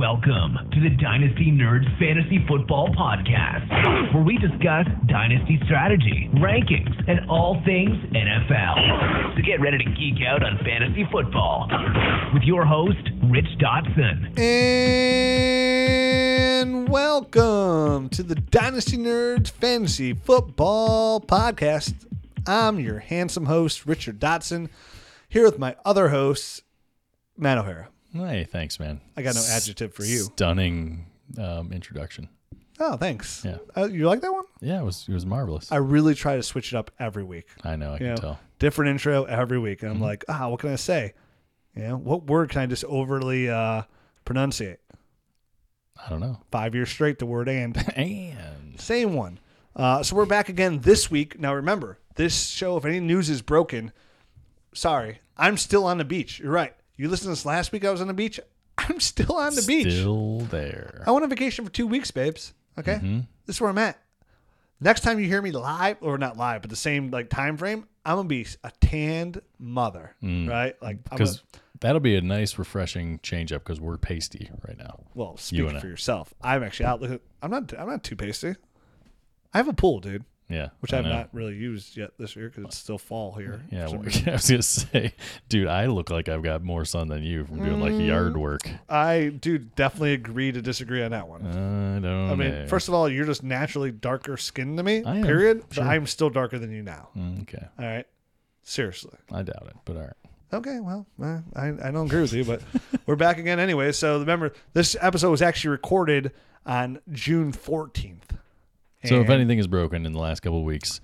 Welcome to the Dynasty Nerds Fantasy Football Podcast, where we discuss dynasty strategy, rankings, and all things NFL. So get ready to geek out on fantasy football with your host, Rich Dotson. And welcome to the Dynasty Nerds Fantasy Football Podcast. I'm your handsome host, Richard Dotson, here with my other hosts, Matt O'Hara. Hey, thanks, man. I got no adjective for you. Stunning um, introduction. Oh, thanks. Yeah. Uh, you like that one? Yeah, it was it was marvelous. I really try to switch it up every week. I know, I can know, tell. different intro every week. Mm-hmm. And I'm like, ah, what can I say? You know, what word can I just overly uh, pronunciate? I don't know. Five years straight, the word and. And Same one. Uh, so we're back again this week. Now remember, this show, if any news is broken, sorry, I'm still on the beach. You're right. You listened to this last week, I was on the beach. I'm still on the beach. still there. I went on vacation for two weeks, babes. Okay? Mm-hmm. This is where I'm at. Next time you hear me live, or not live, but the same like time frame, I'm gonna be a tanned mother. Right? Like Because that'll be a nice, refreshing change up because we're pasty right now. well, you speak I. for yourself. I'm actually out looking I'm not I'm not too pasty. I have a pool, dude. Yeah. which I I've know. not really used yet this year because it's still fall here. Yeah, well. I was gonna say, dude, I look like I've got more sun than you from doing like yard Mm. work. I do definitely agree to disagree on that one. I don't I mean, know. first of all, you're just naturally darker skinned to me. I am, period. But sure. I'm still darker than you now. Mm, okay, All right, seriously. I doubt it, but all right. Okay, well, uh, I I don't agree with you, but we're back again anyway. So remember, this episode was actually recorded on June 14th. So if And- anything is broken in the last couple of weeks,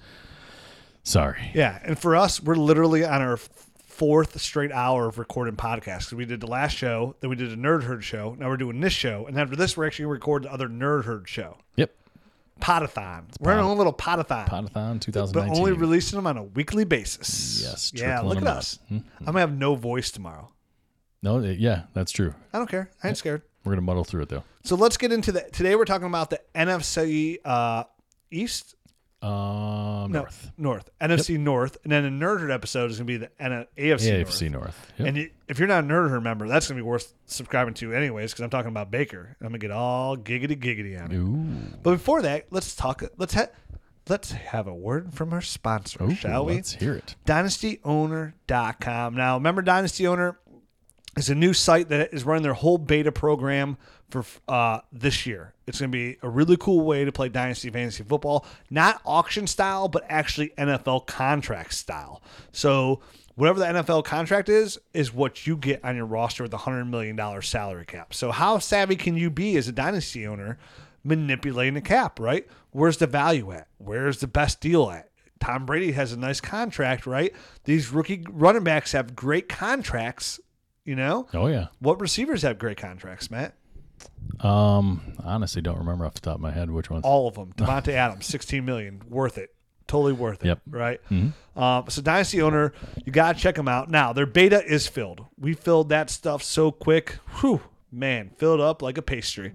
sorry. Yeah, and for us, we're literally on our f- fourth straight hour of recording podcasts. 'Cause We did the last show, then we did a Nerd Herd show. Now we're doing this show, and after this, we're actually going to record the other Nerd Herd show, Yep. Podathon. We're on our own little Podathon, Podathon 2019. but only releasing them on a weekly basis. Yes, yeah. trickling Look at them out. us. Mm-hmm. I'm gonna have no voice tomorrow. No, it- yeah, that's true. I don't care. I ain't scared. We're gonna muddle through it though. So let's get into the. Today we're talking about the NFC uh, East. Um, No, North, North. NFC North, and then a Nerd Herd episode is gonna be the N- AFC North. AFC North. Yep. And y- if you're not a nerd herd member, that's gonna be worth subscribing to anyways, because I'm talking about Baker. I'm gonna get all giggity giggity on it. Ooh, But before that, let's talk. Let's ha- let's have a word from our sponsor, Ooh, shall we? Let's hear it. DynastyOwner.com. Now, remember, Dynasty Owner is a new site that is running their whole beta program for uh, this year. It's going to be a really cool way to play Dynasty Fantasy Football, not auction style, but actually NFL contract style. So, whatever the NFL contract is, is what you get on your roster with a $100 million salary cap. So, how savvy can you be as a Dynasty owner manipulating the cap, right? Where's the value at? Where's the best deal at? Tom Brady has a nice contract, right? These rookie running backs have great contracts, you know? Oh yeah. What receivers have great contracts, Matt? Um, honestly, don't remember off the top of my head which ones. All of them. Davante Adams, 16 million, worth it. Totally worth it. Yep. Right. Um, so Dynasty owner, you gotta check them out. Now their beta is filled. We filled that stuff so quick. Whew, man, filled up like a pastry.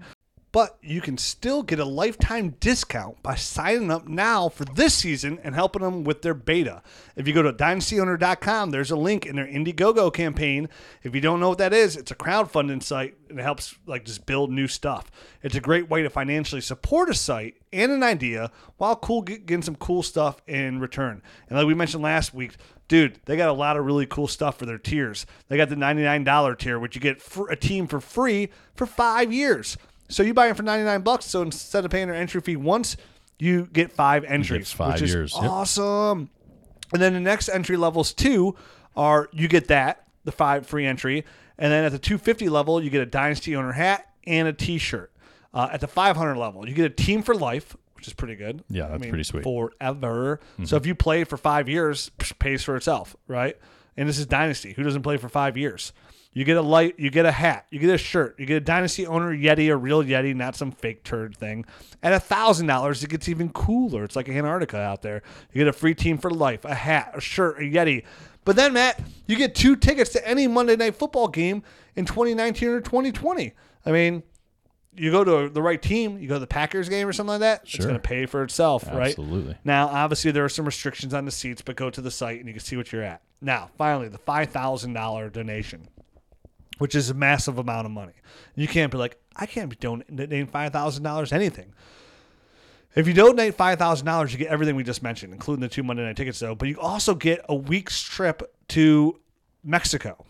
But you can still get a lifetime discount by signing up now for this season and helping them with their beta. If you go to dynastyowner.com, there's a link in their Indiegogo campaign. If you don't know what that is, it's a crowdfunding site and it helps like just build new stuff. It's a great way to financially support a site and an idea while cool getting some cool stuff in return. And like we mentioned last week, dude, they got a lot of really cool stuff for their tiers. They got the $99 tier, which you get a team for free for five years. So you buy it for 99 bucks. So instead of paying their entry fee once, you get five entries, five which is years. Yep. awesome. And then the next entry levels two are you get that, the five free entry. And then at the 250 level, you get a Dynasty Owner hat and a t shirt. Uh, at the 500 level, you get a team for life, which is pretty good. Yeah, that's pretty sweet. Forever. So if you play for five years, psh, pays for itself, right? And this is Dynasty. Who doesn't play for five years? You get a light, you get a hat, you get a shirt, you get a Dynasty owner Yeti, a real Yeti, not some fake turd thing. At a thousand dollars, it gets even cooler. It's like Antarctica out there. You get a free team for life, a hat, a shirt, a Yeti. But then, Matt, you get two tickets to any Monday night football game in 2019 or 2020. I mean, you go to the right team, you go to the Packers game or something like that, sure. it's going to pay for itself, right? Absolutely. Now, obviously, there are some restrictions on the seats, but go to the site and you can see what you're at. Now, finally, the $5,000 donation. Which is a massive amount of money. You can't be like, I can't be donating five thousand dollars anything. If you donate five thousand dollars, you get everything we just mentioned, including the two Monday night tickets, though. But you also get a week's trip to Mexico,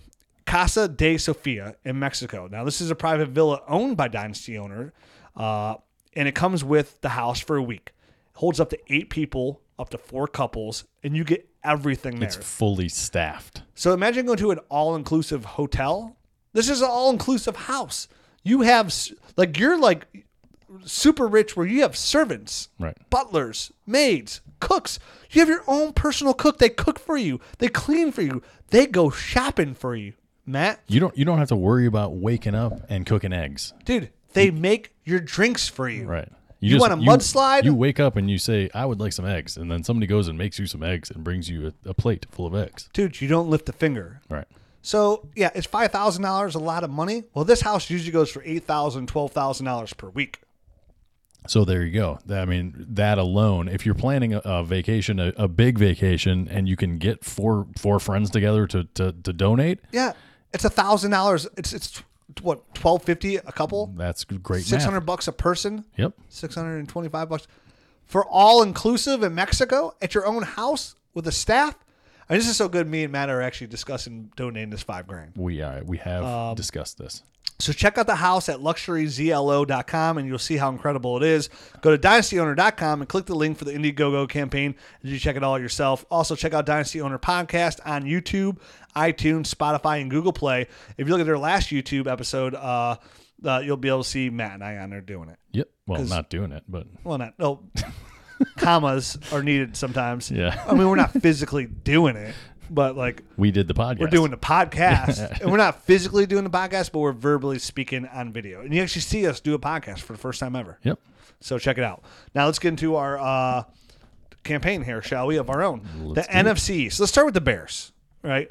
Casa de Sofia in Mexico. Now, this is a private villa owned by Dynasty owner, uh, and it comes with the house for a week. It holds up to eight people, up to four couples, and you get everything there. It's fully staffed. So imagine going to an all-inclusive hotel. This is an all-inclusive house. You have like you're like super rich where you have servants, Right. butlers, maids, cooks. You have your own personal cook. They cook for you. They clean for you. They go shopping for you. Matt, You don't you don't have to worry about waking up and cooking eggs. dude, they make your drinks for you. Right. You want a mudslide? You wake up and you say, "I would like some eggs," and then somebody goes and makes you some eggs and brings you a, a plate full of eggs. Dude, you don't lift a finger. Right. So yeah, it's five thousand dollars a lot of money. Well, this house usually goes for eight thousand, twelve thousand dollars per week. So there you go. I mean, that alone, if you're planning a, a vacation, a, a big vacation, and you can get four four friends together to to, to donate, Yeah, it's a thousand dollars. It's it's what twelve fifty a couple, that's great. Six hundred bucks a person, Yep. six hundred and twenty five bucks for all inclusive in Mexico at your own house with a staff. Mean, this is so good. Me and Matt are actually discussing donating this five grand. We are. We have Um, discussed this. So check out the house at luxuryzlo.com and you'll see how incredible it is. Go to dynastyowner.com and click the link for the Indiegogo campaign and you check it all yourself. Also check out Dynasty Owner Podcast on YouTube, iTunes, Spotify, and Google Play. If you look at their last YouTube episode, uh, uh, you'll be able to see Matt and I on there doing it. Yep. Well, not doing it, but Well, not no commas are needed sometimes. Yeah. I mean, we're not physically doing it, but like we did the podcast. we're doing the podcast, and we're not physically doing the podcast, but we're verbally speaking on video. And you actually see us do a podcast for the first time ever. Yep. So check it out. Now let's get into our uh, campaign here, shall we? Of our own, Let's the do it. NFC. So let's start with the Bears. Right,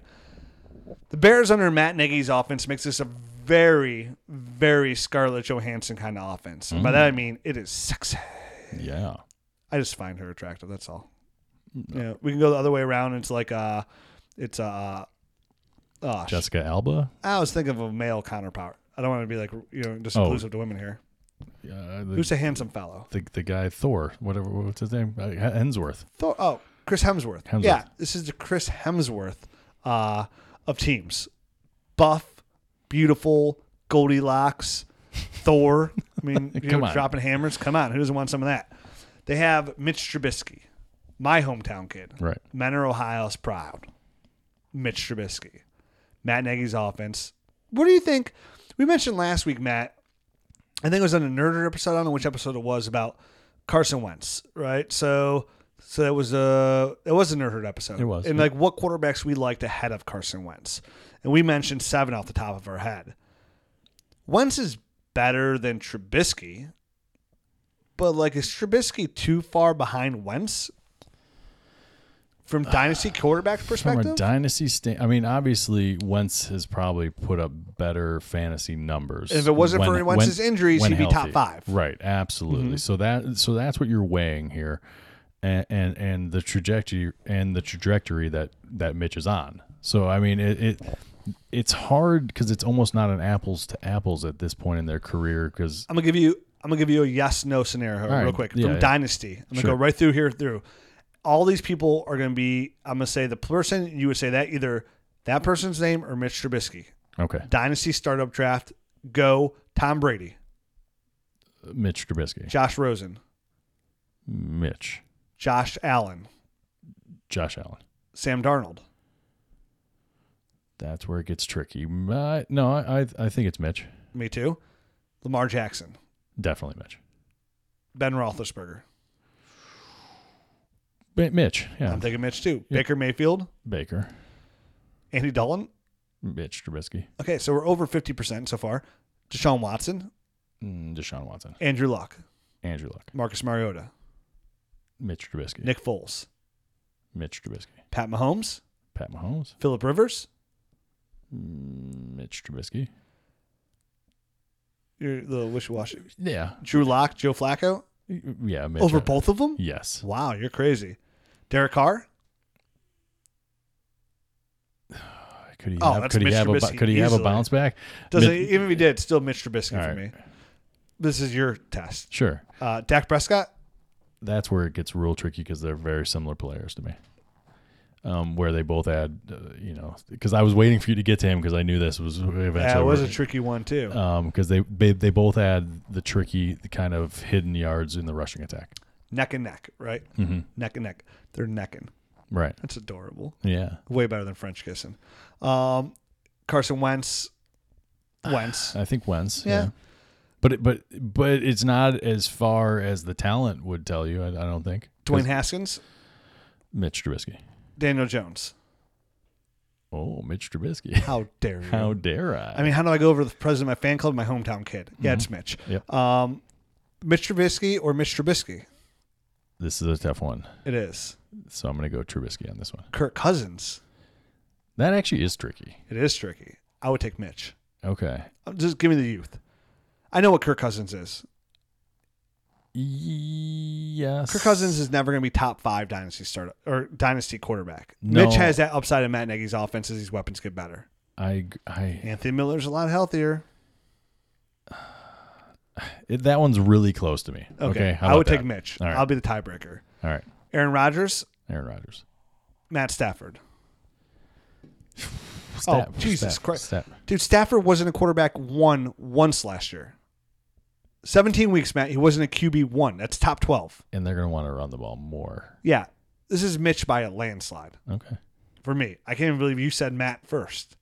the Bears under Matt Nagy's offense makes this a very, very Scarlett Johansson kind of offense. By Mm. that I mean it is sexy. Yeah. I just find her attractive. That's all. Yeah, we can go the other way around. It's like uh, it's uh, oh, sh- Jessica Alba. I was thinking of a male counterpart. I don't want to be like you know just Oh. inclusive to women here. Uh, the, Who's a handsome fellow? the the guy Thor? Whatever. What's his name? Uh, Hensworth. Thor, oh, Chris Hemsworth. Hemsworth. Yeah, this is the Chris Hemsworth uh, of teams. Buff, beautiful, Goldilocks, Thor. I mean, you Come know, dropping hammers. Come on, who doesn't want some of that? They have Mitch Trubisky, my hometown kid. Right. Men are Ohio's proud. Mitch Trubisky. Matt Nagy's offense. What do you think? We mentioned last week, Matt. I think it was on a Nerd Herd episode. I don't know which episode it was about Carson Wentz, right? So, so it was a it was a Nerd episode. It was, and yeah. like what quarterbacks we liked ahead of Carson Wentz, and we mentioned seven off the top of our head. Wentz is better than Trubisky, but like is Trubisky too far behind Wentz from dynasty quarterback From perspective? a dynasty stand, I mean, obviously Wentz has probably put up better fantasy numbers. If it wasn't for when- Wentz's when- injuries, when he'd be top five. Right, absolutely. Mm-hmm. So that so that's what you're weighing here, and and, and the trajectory and the trajectory that that Mitch is on. So I mean, it. it it's hard because it's almost not an apples to apples at this point in their career because I'm gonna give you. I'm gonna give you a yes no scenario real right. quick Yeah, from yeah. Dynasty. I'm gonna Sure. go right through here through. All these people are gonna be. I'm gonna say the person you would say that either that person's name or Mitch Trubisky. okay, Dynasty startup draft. Go Tom Brady, Mitch Trubisky, Josh Rosen, Mitch, Josh Allen, Josh Allen. Sam Darnold. That's where it gets tricky. Uh, no, I I- I think it's Mitch. Me too. Lamar Jackson, Definitely Mitch. Ben Roethlisberger. Mi- Mitch, yeah. I'm thinking Mitch too. Baker Mayfield, Baker, Andy Dalton. Mitch Trubisky, Okay, so we're over 50% so far. Deshaun Watson, mm, Deshaun Watson, Andrew Luck, Andrew Luck, Marcus Mariota, Mitch Trubisky, Nick Foles, Mitch Trubisky, Pat Mahomes, Pat Mahomes, Philip Rivers, mm, Mitch Trubisky. You're the wish-washy. Yeah, Drew Lock, Joe Flacco, yeah. Mitch, over both of them. Yes. Wow, you're crazy. Derek Carr, Could he Oh, have? that's Could he Mitch have a? Trubisky Could he have a easily. bounce back? Doesn't Mid- even if he did, still Mitch Trubisky All for right. me. This is your test. Sure. Uh, Dak Prescott. That's where it gets real tricky because they're very similar players to me. Um, where they both had, uh, you know, because I was waiting for you to get to him because I knew this was eventually. Yeah, it was a tricky one too. because they, they they both had the tricky the kind of hidden yards in the rushing attack. neck and neck, right? Mm-hmm. Neck and neck. They're necking. Right. That's adorable. Yeah. Way better than French kissing. Um, Carson Wentz. Wentz. I think Wentz. Yeah. But it, but but it's not as far as the talent would tell you. I, I don't think. Dwayne Haskins. Mitch Trubisky. Daniel Jones. Oh, Mitch Trubisky. How dare you? How dare I? I mean, how do I go over the president of my fan club, my hometown kid? Yeah, it's Mitch. Mm-hmm. Yep. Um, Mitch Trubisky or Mitch Trubisky? this is a tough one. It is. So I'm going to go Trubisky on this one. Kirk Cousins. That actually is tricky. It is tricky. I would take Mitch. Okay. Uh, Just give me the youth. I know what Kirk Cousins is. Yes. Kirk Cousins is never going to be top five dynasty start or dynasty quarterback. No. Mitch has that upside in Matt Nagy's offense as these weapons get better. I I Anthony Miller's a lot healthier. it, that one's really close to me. Okay, Okay. I would about take? Mitch. Right. I'll be the tiebreaker. All right. Aaron Rodgers, Aaron Rodgers. Matt Stafford. Oh, Staff- oh Jesus Christ, dude! Stafford wasn't a quarterback one once last year. Seventeen weeks, Matt. He wasn't a QB one. That's top twelve. And they're going to want to run the ball more. Yeah, this is Mitch by a landslide Okay. for me. I can't even believe you said Matt first.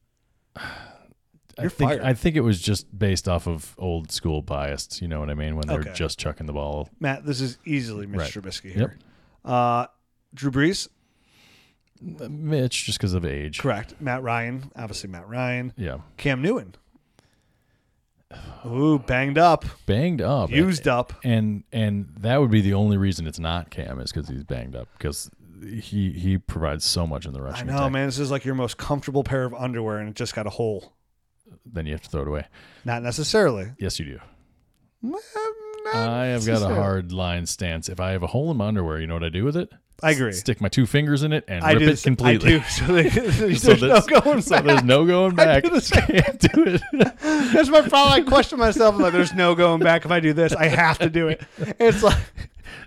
I You're think fired. I think it was just based off of old school bias. You know what I mean? When they're Okay. just chucking the ball. Matt, this is easily Mitch Right. Trubisky Yep. here. Uh, Drew Brees, Mitch, just because of age. correct. Matt Ryan, obviously Matt Ryan. Yeah. Cam Newton. Ooh, banged up, Banged up. used up. and and that would be the only reason it's not Cam is because he's banged up because he he provides so much in the I rushing know, attack. man. This is like your most comfortable pair of underwear, and it just got a hole. Then you have to throw it away. Not necessarily. Yes, you do. Not I have got a hard line stance. If I have a hole in my underwear, you know what I do with it? I agree. Stick my two fingers in it and I rip do. it completely. I do. So they, there's So no that's- going so back. there's no going I back. do the same. Can't do it. That's my problem. I question myself. I'm like, there's no going back. If I do this, I have to do it. It's like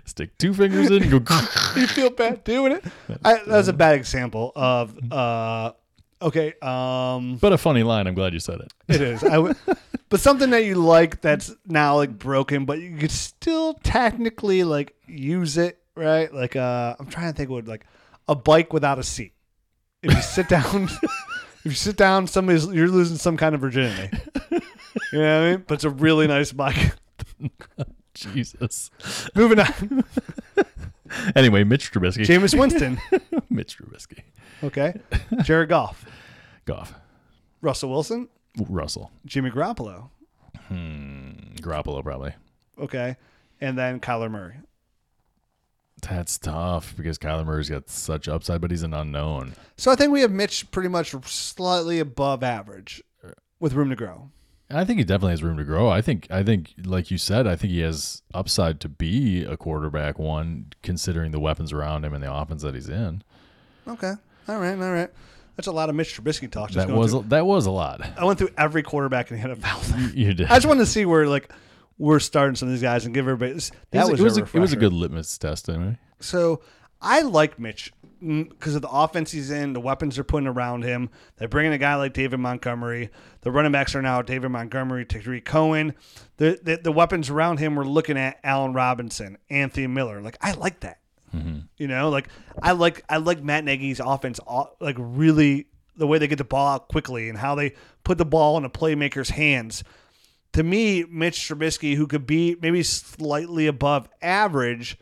Stick two fingers in. and Go. you feel bad doing it. I, that was a bad example of. uh Okay. Um. but a funny line. I'm glad you said it. It is. I w- but something that you like that's now like broken, but you could still technically like use it, right? Like uh I'm trying to think what like a bike without a seat. If you sit down if you sit down, somebody's you're losing some kind of virginity. You know what I mean? But it's a really nice bike. Jesus. Moving on. Anyway, Mitch Trubisky. Jameis Winston. Mitch Trubisky. Okay. Jared Goff. Goff. Russell Wilson. Russell. Jimmy Garoppolo. Hmm. Garoppolo probably. Okay. And then Kyler Murray. That's tough because Kyler Murray's got such upside, but he's an unknown. So I think we have Mitch pretty much slightly above average with room to grow. I think he definitely has room to grow. I think I think like you said, I think he has upside to be a quarterback one considering the weapons around him and the offense that he's in. Okay. All right. All right. That's a lot of Mitch Trubisky talk. Just That was through. that was a lot. I went through every quarterback in the NFL. You did. I just wanted to see where like we're starting some of these guys and give everybody. This, that was, it was, a, it was a good litmus test anyway. So I like Mitch because of the offense he's in, the weapons they're putting around him. They're bringing a guy like David Montgomery. The running backs are now David Montgomery, Tarik Cohen. The, the the weapons around him. We're looking at Allen Robinson, Anthony Miller. Like I like that. Mm-hmm. You know, like I like I like Matt Nagy's offense. Like really, the way they get the ball out quickly and how they put the ball in a playmaker's hands. To me, Mitch Trubisky, who could be maybe slightly above average,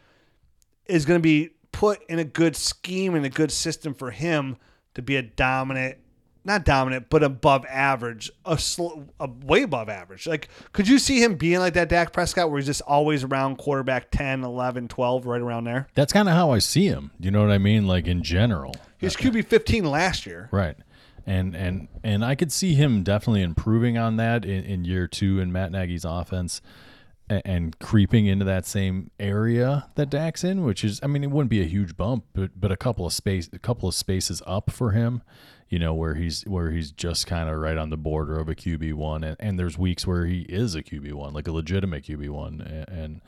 is going to be put in a good scheme and a good system for him to be a dominant, not dominant, but above average, a, sl- a way above average. Like, could you see him being like that Dak Prescott where he's just always around quarterback 10, 11, 12, right around there? That's kind of how I see him. Do you know what I mean? Like in general. He was QB 15 last year. Right. And and and I could see him definitely improving on that in, in year two in Matt Nagy's offense. a- and creeping into that same area that Dak's in, which is, I mean, it wouldn't be a huge bump, but but a couple of space, a couple of spaces up for him, you know, where he's where he's just kind of right on the border of a QB one, and, and there's weeks where he is a QB one, like a legitimate QB one, and and,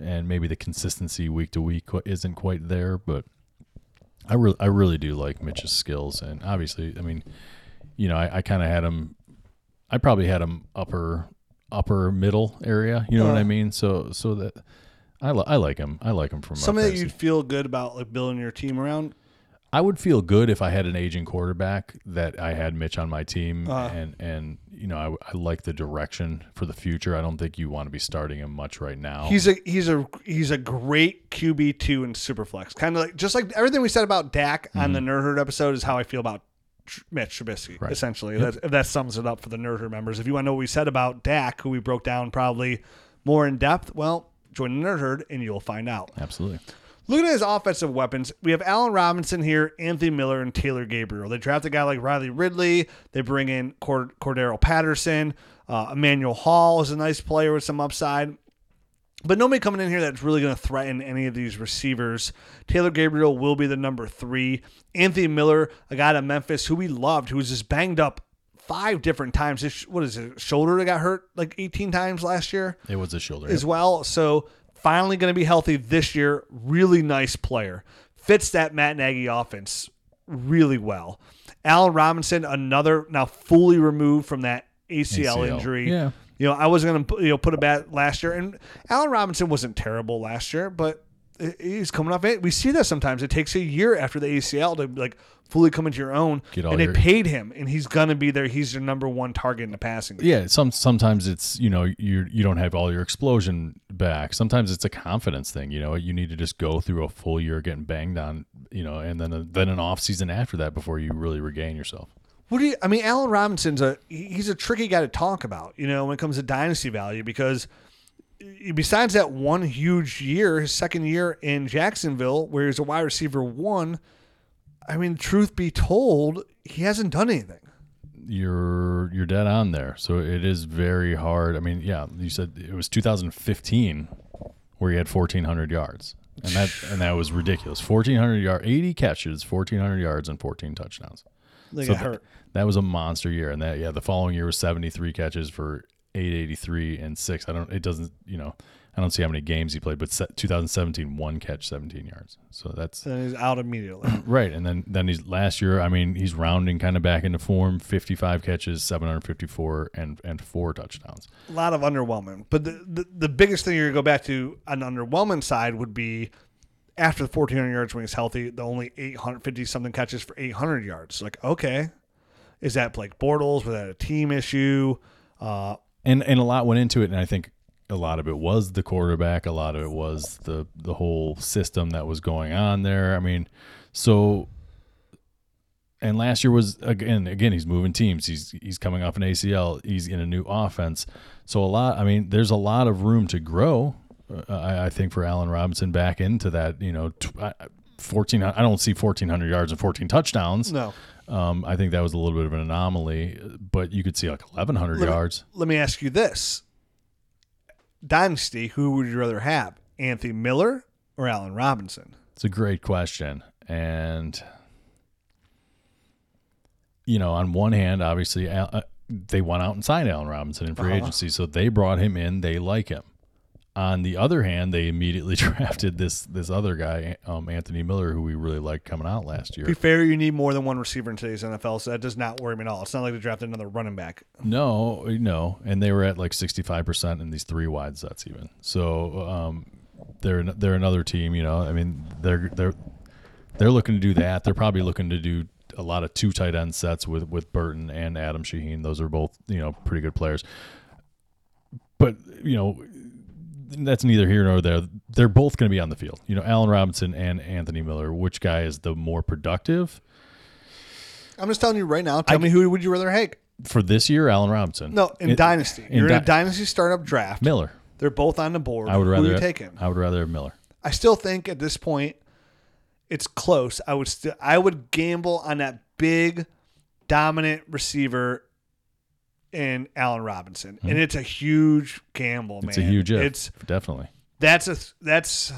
and maybe the consistency week to week isn't quite there, but I really I really do like Mitch's skills, and obviously, I mean, you know, I, I kind of had him, I probably had him upper upper middle area. You know what I Uh. mean? So so that I li- I like him. I like him from a Something that you'd feel good about like building your team around. I would feel good if I had an aging quarterback that I had Mitch on my team, Uh. and and you know I, I like the direction for the future. I don't think you want to be starting him much right now. He's a he's a he's a great QB two in Superflex. Kind of like just like everything we said about Dak on the Nerd Herd episode is how I feel about Mitch Trubisky. Right. Essentially, that, that sums it up for the Nerd Herd members. If you want to know what we said about Dak, who we broke down probably more in depth, well, join the Nerd Herd and you'll find out. Absolutely. Looking at his offensive weapons, we have Allen Robinson here, Anthony Miller, and Taylor Gabriel. They draft a guy like Riley Ridley. They bring in Cord- Cordarrelle Patterson. Uh, Emmanuel Hall is a nice player with some upside. But nobody coming in here that's really going to threaten any of these receivers. Taylor Gabriel will be the number three. Anthony Miller, a guy at Memphis who we loved, who was just banged up five different times. His, what is it? Shoulder that got hurt like 18 times last year It was a shoulder. as well. So finally going to be healthy this year. Really nice player. Fits that Matt Nagy offense really well. Allen Robinson, another now fully removed from that ACL, ACL. injury. Yeah. You know, I wasn't going to you know put a bat last year, and Allen Robinson wasn't terrible last year, but he's coming off it. We see that sometimes. It takes a year after the ACL to like fully come into your own, Get all and they paid him, and he's going to be there. He's your number one target in the passing. game. yeah some sometimes it's you know you you don't have all your explosion back sometimes it's a confidence thing you know you need to just go through a full year getting banged on you know and then a, then an off season after that before you really regain yourself What do you? I mean, Allen Robinson's a he's a tricky guy to talk about. You know, when it comes to dynasty value, because besides that one huge year, his second year in Jacksonville, where he's a wide receiver one, I mean, truth be told, he hasn't done anything. you're you're dead on there. So it is very hard. I mean yeah you said it was 2015 where he had 1400 yards. And that and that was ridiculous. 1400 yard 80 catches 1400 yards and 14 touchdowns. They So got th- hurt. that was a monster year, and that yeah, the following year was seventy three catches for eight eighty three and six. I don't. It doesn't. You know, I don't see how many games he played, but se- 2017 one catch, seventeen yards. So that's Then he's out immediately. right. And then then he's last year. I mean, he's rounding kind of back into form. Fifty five catches, seven hundred fifty four, and and four touchdowns. a lot of underwhelming. But the, the, the biggest thing you're going to go back to on the underwhelming side would be after the 1,400 yards when he's healthy, the only 850 something catches for 800 yards. Like, okay, is that Blake Bortles? Was that a team issue? Uh, and and a lot went into it and i think a lot of it was the quarterback a lot of it was the the whole system that was going on there. I mean so and last year was again again he's moving teams. He's he's coming off an acl he's in a new offense. So a lot i mean there's a lot of room to grow uh, I, I think for allen robinson back into that you know tw- 14 i don't see 1400 yards and 14 touchdowns. No. Um, i think that was a little bit of an anomaly but you could see like 1100 Let me- yards Let me ask you this Dynasty, who would you rather have? Anthony Miller or Allen Robinson? It's a great question. And, you know, on one hand, obviously, uh, they went out and signed Allen Robinson in free Uh-huh. agency. So they brought him in. They like him. On the other hand, they immediately drafted this this other guy, um, Anthony Miller, who we really liked coming out last To be year. fair, you need more than one receiver in today's NFL, so that does not worry me at all. It's not like they drafted another running back. No, no, and they were at like sixty five percent in these three wide sets even. So um, they're they're another team. You know, I mean, they're they're they're looking to do that. They're probably looking to do a lot of two tight end sets with with Burton and Adam Shaheen. Those are both you know pretty good players. But you know, that's neither here nor there. They're both going to be on the field. You know, Allen Robinson and Anthony Miller. Which guy is the more productive I'm just telling you right now. Tell me who would you rather have? for this year? Allen Robinson. No, in It- Dynasty. in You're in a Dynasty startup draft. Miller. They're both on the board. I would Who rather are you taking? I would rather have Miller. I still think at this point it's close. I would still I would gamble on that big dominant receiver in Allen Robinson, and it's a huge gamble, man. Hmm. It's a huge if. It's definitely. that's a that's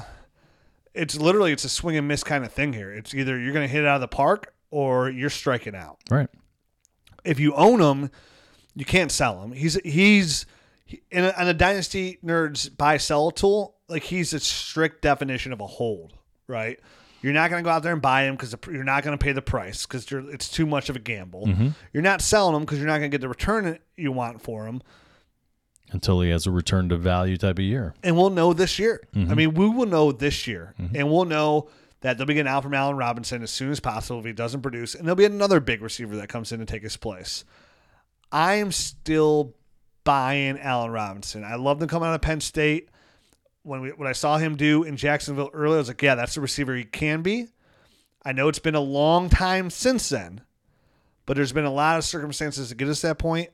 it's literally it's a swing and miss kind of thing here. It's either you're going to hit it out of the park or you're striking out. Right. If you own him, you can't sell him. He's he's he- in a, on a dynasty nerds buy sell tool. Like he's a strict definition of a hold, right? You're not going to go out there and buy him because you're not going to pay the price because it's too much of a gamble. Mm-hmm. You're not selling him because you're not going to get the return you want for him. Until he has a return to value type of year. and we'll know this year. Mm-hmm. I mean, we will know this year, mm-hmm. and we'll know that they'll be getting out from Allen Robinson as soon as possible if he doesn't produce, and there'll be another big receiver that comes in to take his place. I am still buying Allen Robinson. I love them coming out of Penn State. When we when I saw him do in Jacksonville earlier, I was like, yeah, that's the receiver he can be. I know it's been a long time since then, but there's been a lot of circumstances to get us to that point.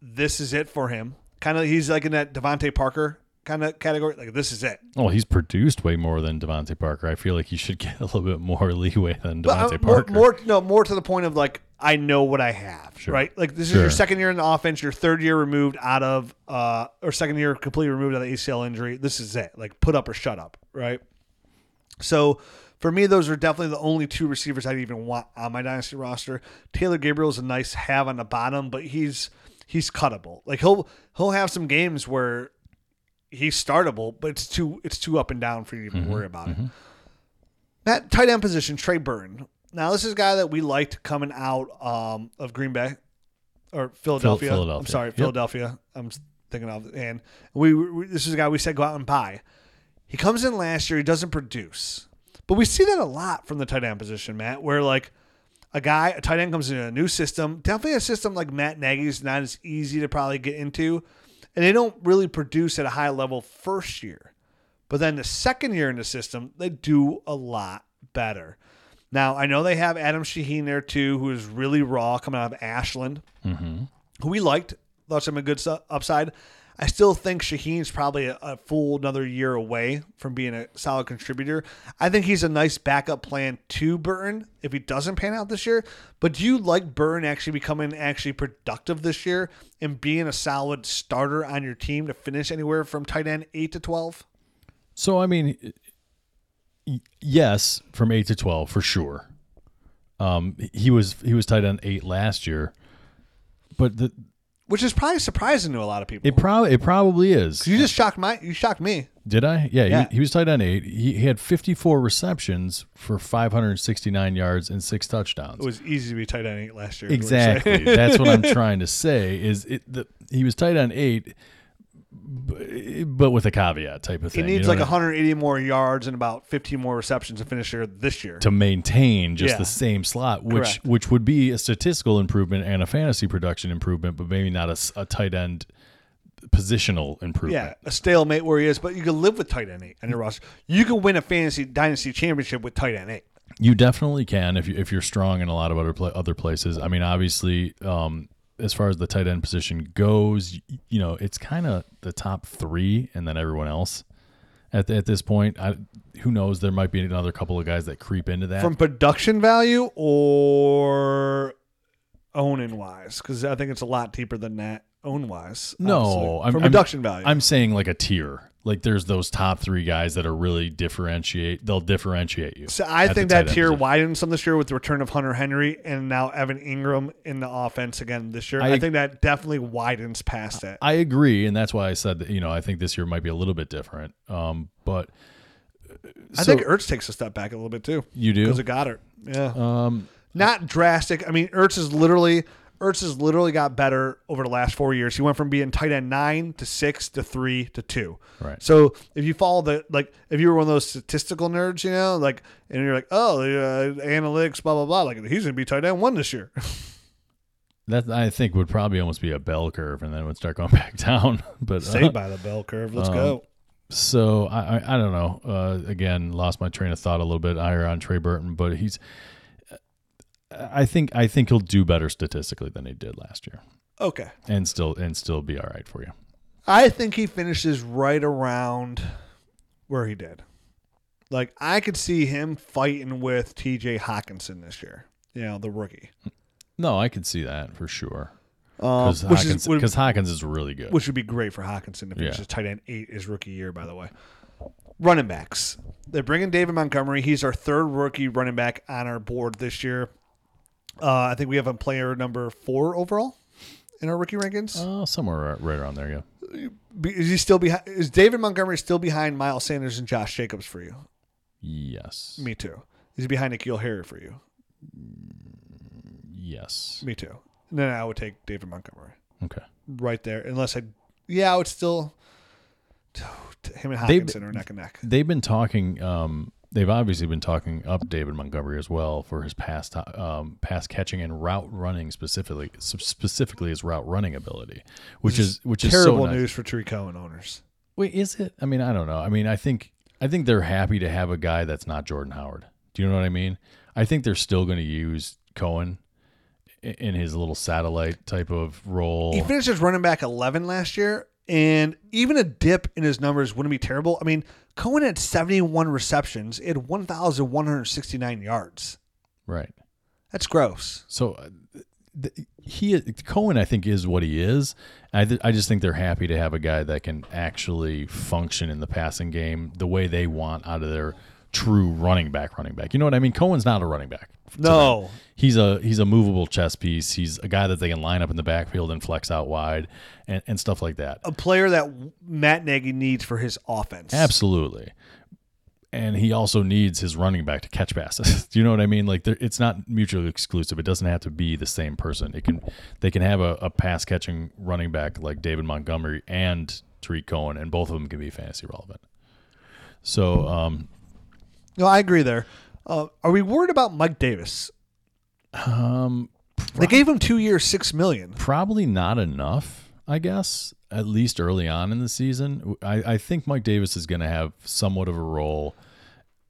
This is it for him. Kind of, he's like in that DeVante Parker kind of category. Like this is it. Well, he's produced way more than DeVante Parker. I feel like he should get a little bit more leeway than uh, DeVante more, Parker. more, no, more to the point of like I know what I have, Sure. right? Like this is your second year in the offense, your third year removed out of, uh, or second year completely removed out of ACL injury. This is it. Like put up or shut up, right? So for me, those are definitely the only two receivers I'd even want on my dynasty roster. Taylor Gabriel is a nice have on the bottom, but he's he's cuttable. Like he'll he'll have some games where he's startable, but it's too it's too up and down for you to even worry about it. That tight end position, Trey Burton. Now this is a guy that we liked coming out um, of Green Bay or Philadelphia. I'm Philadelphia. sorry, Yep. Philadelphia. I'm thinking of and we, we this is a guy we said go out and buy. He comes in last year, he doesn't produce. But we see that a lot from the tight end position, Matt, where like a guy, a tight end comes in a new system, definitely a system like Matt Nagy's not as easy to probably get into, and they don't really produce at a high level first year. But then the second year in the system, they do a lot better. Now, I know they have Adam Shaheen there too, who is really raw coming out of Ashland, mm-hmm. who we liked, thought some a good upside. I still think Shaheen's probably a, a full another year away from being a solid contributor. I think he's a nice backup plan to Burton if he doesn't pan out this year. But do you like Burton actually becoming actually productive this year and being a solid starter on your team to finish anywhere from tight end eight to twelve? So I mean, yes, from eight to twelve for sure. Um, he was he was tight end eight last year, but the Which is probably surprising to a lot of people. it probably it probably is. you just shocked my you shocked me. Did I? Yeah, Yeah. He, he was tight end eight. He, he had fifty four receptions for five hundred sixty nine yards and six touchdowns. It was easy to be tight end eight last year. is what. Exactly. That's what I'm trying to say. Is it the he was tight end eight, but with a caveat type of thing. He needs you know like I- 180 more yards and about 15 more receptions to finish here this year. to maintain just Yeah. the same slot, which Correct. which would be a statistical improvement and a fantasy production improvement, but maybe not a tight end positional improvement. Yeah, a stalemate where he is, but you can live with tight end eight on your roster. You can win a fantasy dynasty championship with tight end eight. You definitely can if you if you're strong in a lot of other pla other places. I mean, obviously, um, as far as the tight end position goes, you know, it's kind of the top three, and then everyone else. At, at this point, I, who knows? There might be another couple of guys that creep into that. From production value or owning wise, because I think it's a lot deeper than that own wise. no, I'm, from I'm- value. I'm saying like a tier. Like there's those top three guys that are really differentiate. They'll differentiate you. So I think that tier position. widens some this year with the return of Hunter Henry and now Evan Engram in the offense again this year. I, I- think that definitely widens past it. I agree, and that's why I said that. You know, I think this year might be a little bit different. Um, but I so think Ertz takes a step back a little bit too you do. because of Goedert. Yeah, Um, not drastic. I mean, Ertz is literally Ertz has literally got better over the last four years. He went from being tight end nine to six to three to two. Right. So if you follow the like, if you were one of those statistical nerds, you know, like, and you're like, oh, the uh, analytics, blah blah blah, like he's gonna be tight end one this year. that I think would probably almost be a bell curve, and then it would start going back down. But uh, Saved by the bell curve. Let's Um, go. So I, I I don't know. Uh, again, lost my train of thought a little bit higher on Trey Burton, but he's. I think I think he'll do better statistically than he did last year, Okay. and still and still be all right for you. I think he finishes right around where he did. Like I could see him fighting with T.J. Hockenson this year. You know, the rookie. No, I could see that for sure. Because Um, which is Hawkins, Hawkins is really good. which would be great for Hockenson if Yeah. as tight end eight his rookie year, by the way. Running backs. They're bringing David Montgomery. He's our third rookie running back on our board this year. Uh, I think we have a player number four overall in our rookie rankings. uh, somewhere right, right around there, yeah. Is he still behind? Is David Montgomery still behind Miles Sanders and Josh Jacobs for you? Yes. Me too. Is he behind N'Keal Harry for you? Yes. Me too. And then I would take David Montgomery Okay. right there, unless I. Yeah, I would still. Him and They've- Hockenson are neck and neck. They've been talking. Um, they've obviously been talking up David Montgomery as well for his past to- um, pass catching and route running specifically, specifically his route running ability, which is which is Terrible so nice. news for Tarik Cohen owners. Wait, is it? I mean, I don't know. I mean, I think I think they're happy to have a guy that's not Jordan Howard. Do you know what I mean? I think they're still going to use Cohen in his little satellite type of role. He finished as running back 11 last year, and even a dip in his numbers wouldn't be terrible. I mean, Cohen had 71 receptions, he had 1,169 yards. right. That's gross. So uh, th- he Cohen, I think, is what he is. I th- I just think they're happy to have a guy that can actually function in the passing game the way they want out of their true running back. Running back, you know what I mean? Cohen's not a running back. To No. he's a he's a movable chess piece. He's a guy that they can line up in the backfield and flex out wide and, and stuff like that. A player that Matt Nagy needs for his offense. Absolutely. And he also needs his running back to catch passes. Do you know what I mean? Like it's not mutually exclusive. It doesn't have to be the same person. It can they can have a, a pass catching running back like David Montgomery and Tarik Cohen, and both of them can be fantasy relevant. So um, No, I agree there. Uh, are we worried about Mike Davis? um, They gave him two years, six million. probably not enough, I guess. At least early on in the season, I, I think Mike Davis is going to have somewhat of a role.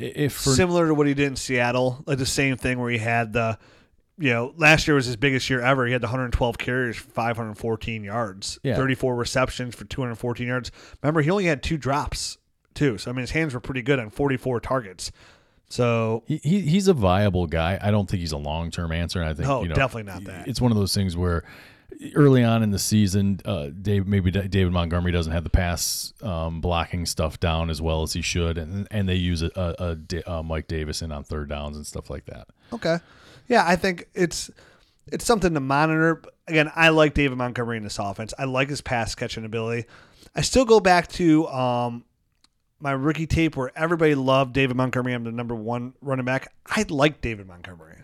If for, Similar to what he did in Seattle, like the same thing where he had the, you know, last year was his biggest year ever. He had the 112 carries, 514 yards, Yeah. 34 receptions for 214 yards. Remember, he only had two drops too. So I mean, his hands were pretty good on 44 targets. So He, he he's a viable guy. I don't think he's a long term answer. And I think No, you know, definitely not that. It's one of those things where early on in the season, uh, Dave maybe David Montgomery doesn't have the pass um, blocking stuff down as well as he should, and and they use a, a, a Da- uh, Mike Davis in on third downs and stuff like that. Okay. Yeah, I think it's it's something to monitor. Again, I like David Montgomery in this offense. I like his pass catching ability. I still go back to um, my rookie tape where everybody loved David Montgomery. I'm the number one running back. I like David Montgomery.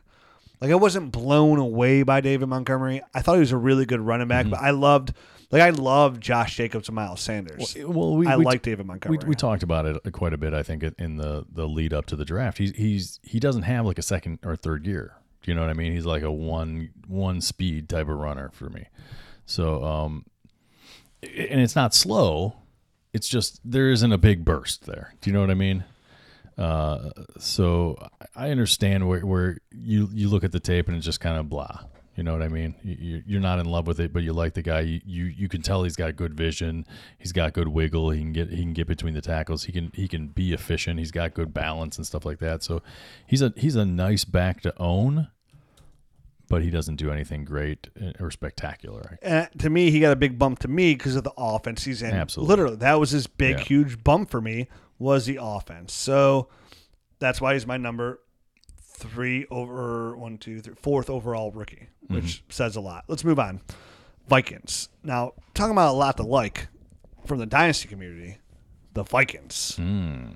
Like I wasn't blown away by David Montgomery. I thought he was a really good running back, but I loved like I loved Josh Jacobs and Miles Sanders. Well, we, I we- like David We, Montgomery. we talked about it quite a bit, I think, in the the lead up to the draft. He's he's he doesn't have like a second or third gear. Do you know what I mean? He's like a one one speed type of runner for me. So, um, and it's not slow. It's just there isn't a big burst there. Do you know what I mean? Uh, so I understand where, where you you look at the tape and it's just kind of blah. You know what I mean? You- you- You're not in love with it, but you like the guy. You, you you can tell he's got good vision. He's got good wiggle. He can get he can get between the tackles. He can he can be efficient. He's got good balance and stuff like that. So he's a he's a nice back to own, but he doesn't do anything great or spectacular. And to me, he got a big bump to me because of the offense he's in. Absolutely. Literally, that was his big, Yeah. huge bump for me was the offense. So that's why he's my number three over one, two, three, fourth overall rookie, which Mm-hmm. says a lot. Let's move on. Vikings. Now, talking about a lot to like from the dynasty community, the Vikings. Hmm.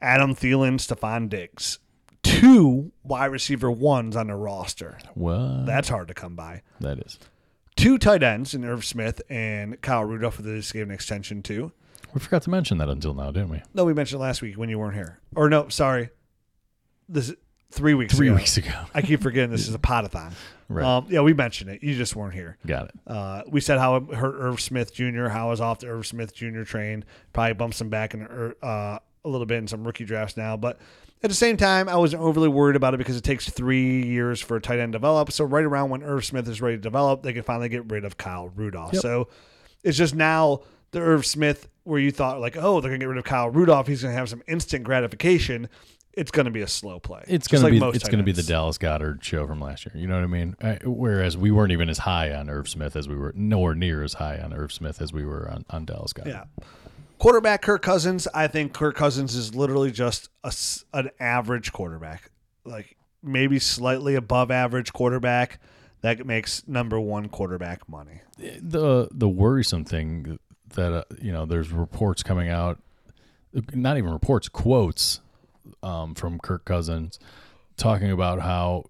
Adam Thielen, Stefon Diggs. Two wide receiver ones on the roster. Well, That's hard to come by that is. two tight ends in Irv Smith and Kyle Rudolph that they just gave an extension to. We forgot to mention that until now, didn't we? No, we mentioned last week when you weren't here. Or no, sorry. This is three weeks Three ago. weeks ago. I keep forgetting this is a Podathon. Right. Um, yeah, we mentioned it. You just weren't here. Got it. Uh, we said how it hurt Irv Smith Jr., how I was off the Irv Smith Jr. train. Probably bumps him back in uh, a little bit in some rookie drafts now. But at the same time, I wasn't overly worried about it because it takes three years for a tight end to develop. So right around when Irv Smith is ready to develop, they can finally get rid of Kyle Rudolph. Yep. So it's just now the Irv Smith where you thought like, oh, they're gonna get rid of Kyle Rudolph. He's gonna have some instant gratification. it's going to be a slow play. It's gonna like be it's gonna be the. Dallas Goedert show from last year. You know what I mean? I, whereas we weren't even as high on Irv Smith as we were, nowhere near as high on Irv Smith as we were on, on Dallas Goedert. Yeah. Quarterback Kirk Cousins, I think Kirk Cousins is literally just a an average quarterback. Like maybe slightly above average quarterback that makes number one quarterback money. the the worrisome thing that uh, you know there's reports coming out not even reports quotes um, from Kirk Cousins talking about how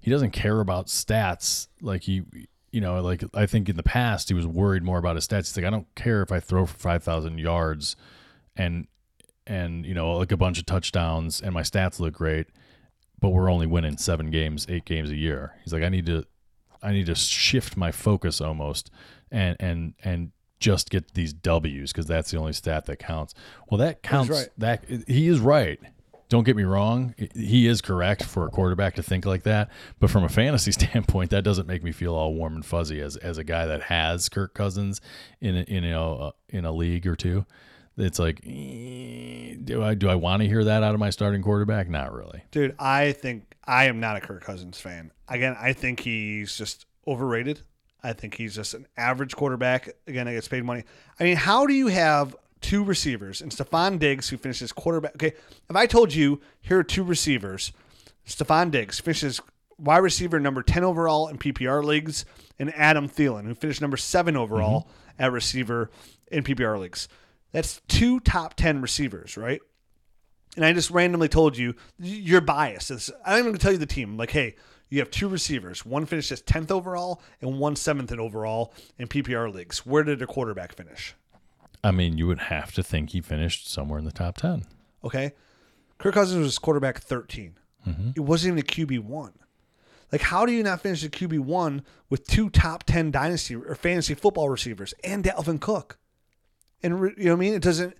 he doesn't care about stats like he you know like I think in the past he was worried more about his stats he's like I don't care if I throw for 5000 yards and and you know like a bunch of touchdowns and my stats look great but we're only winning 7 games 8 games a year he's like I need to I need to shift my focus almost and and and just get these W's because that's the only stat that counts. Well, that counts. right. That he is right. Don't get me wrong. He is correct for a quarterback to think like that. But from a fantasy standpoint, that doesn't make me feel all warm and fuzzy as as a guy that has Kirk Cousins in a, in a uh, in a league or two. It's like, eh, do I do I want to hear that out of my starting quarterback? Not really. Dude, I think I am not a Kirk Cousins fan. Again, I think he's just overrated. I think he's just an average quarterback. Again, I gets paid money. I mean, how do you have two receivers and Stefon Diggs who finishes quarterback? Okay, if I told you here are two receivers, Stefon Diggs finishes wide receiver number 10 overall in PPR leagues, and Adam Thielen, who finished number seven overall mm-hmm. at receiver in PPR leagues. That's two top 10 receivers, right? and I just randomly told you you're biased. It's, I don't even gonna tell you the team. Like, hey, you have two receivers. One finished as tenth overall and one seventh in overall in PPR leagues. Where did the quarterback finish? I mean, you would have to think he finished somewhere in the top ten. Okay, Kirk Cousins was quarterback 13 mm-hmm. It wasn't even a QB one. Like, how do you not finish a QB one with two top ten dynasty or fantasy football receivers and Dalvin Cook? And you know what I mean? It doesn't.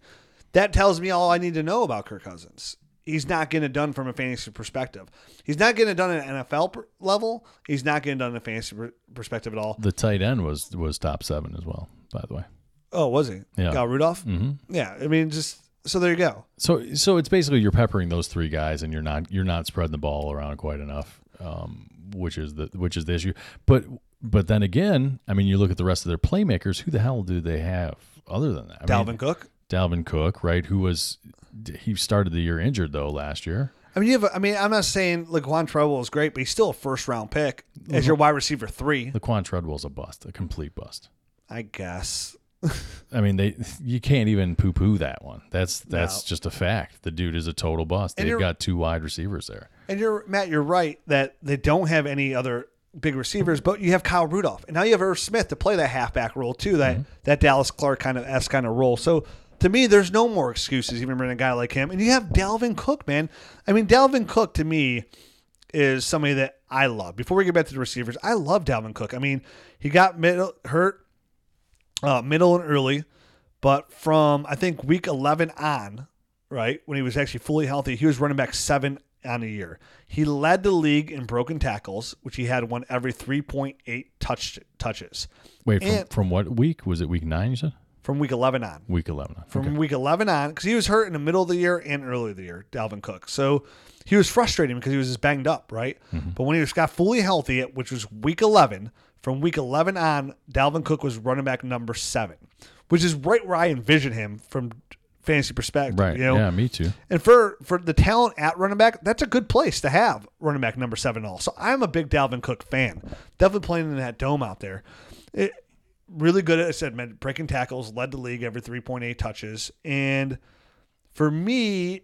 That tells me all I need to know about Kirk Cousins. He's not getting it done from a fantasy perspective. He's not getting it done at an NFL per- level. He's not getting it done in a fantasy per- perspective at all. The tight end was was top seven as well. By the way. Oh, was he? Yeah. Got Rudolph. hmm Yeah. I mean, just so there you go. So so it's basically you're peppering those three guys, and you're not you're not spreading the ball around quite enough, um, which is the which is the issue. But but then again, I mean, you look at the rest of their playmakers. Who the hell do they have other than that? I Dalvin mean, Cook. Dalvin Cook, right? Who was he started the year injured though last year. I mean, you have. a- I mean, I'm not saying Laquon Treadwell is great, but he's still a first round pick as your wide receiver three. Laquon Treadwell's a bust, a complete bust. I guess. I mean, they you can't even poo poo that one. That's that's No. just a fact. The dude is a total bust. And They've got two wide receivers there. And you're Matt. You're right that they don't have any other big receivers, but you have Kyle Rudolph, and now you have Irv Smith to play that halfback role too. That mm-hmm. that Dallas Clark kind of s kind of role. So to me, there's no more excuses even bringing a guy like him. And you have Dalvin Cook, man. I mean, Dalvin Cook to me is somebody that I love. Before we get back to the receivers, I love Dalvin Cook. I mean, he got middle, hurt uh, middle and early, but from I think week 11 on, right when he was actually fully healthy, he was running back seven on a year. He led the league in broken tackles, which he had one every 3.8 touch touches Wait, from, And- from what week was it? Week nine? You said from week 11 on. week eleven. From Okay. week 11 on, because he was hurt in the middle of the year and early of the year, Dalvin Cook. So he was frustrating because he was just banged up, right? But when he was got fully healthy, which was week 11, from week 11 on, Dalvin Cook was running back number seven, which is right where I envision him from fantasy perspective. Right. You know? yeah, me too. And for for the talent at running back, that's a good place to have running back number seven. All so I'm a big Dalvin Cook fan. Definitely playing in that dome out there. It, really good at I said man, breaking tackles, led the league every 3.8 touches, and for me,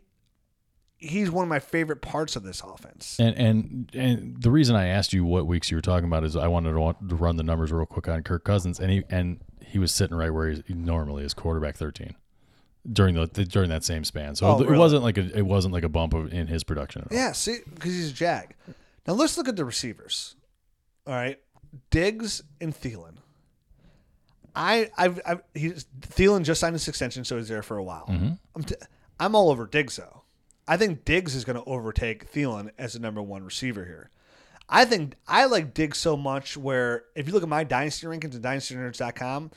he's one of my favorite parts of this offense. And and and the reason I asked you what weeks you were talking about is I wanted to, run the numbers real quick on Kirk Cousins, and he and he was sitting right where he normally is, quarterback thirteen, during the during that same span. So Oh, it really? wasn't like a it wasn't like a bump of, in his production at all. Yeah, see, because he's a jag. Now let's look at the receivers. All right, Diggs and Thielen. I, I've, I've he's Thielen just signed his extension, so he's there for a while. Mm-hmm. I'm, t- I'm all over Diggs though. I think Diggs is going to overtake Thielen as the number one receiver here. I think I like Diggs so much where if you look at my dynasty rankings at dynastynerds.com,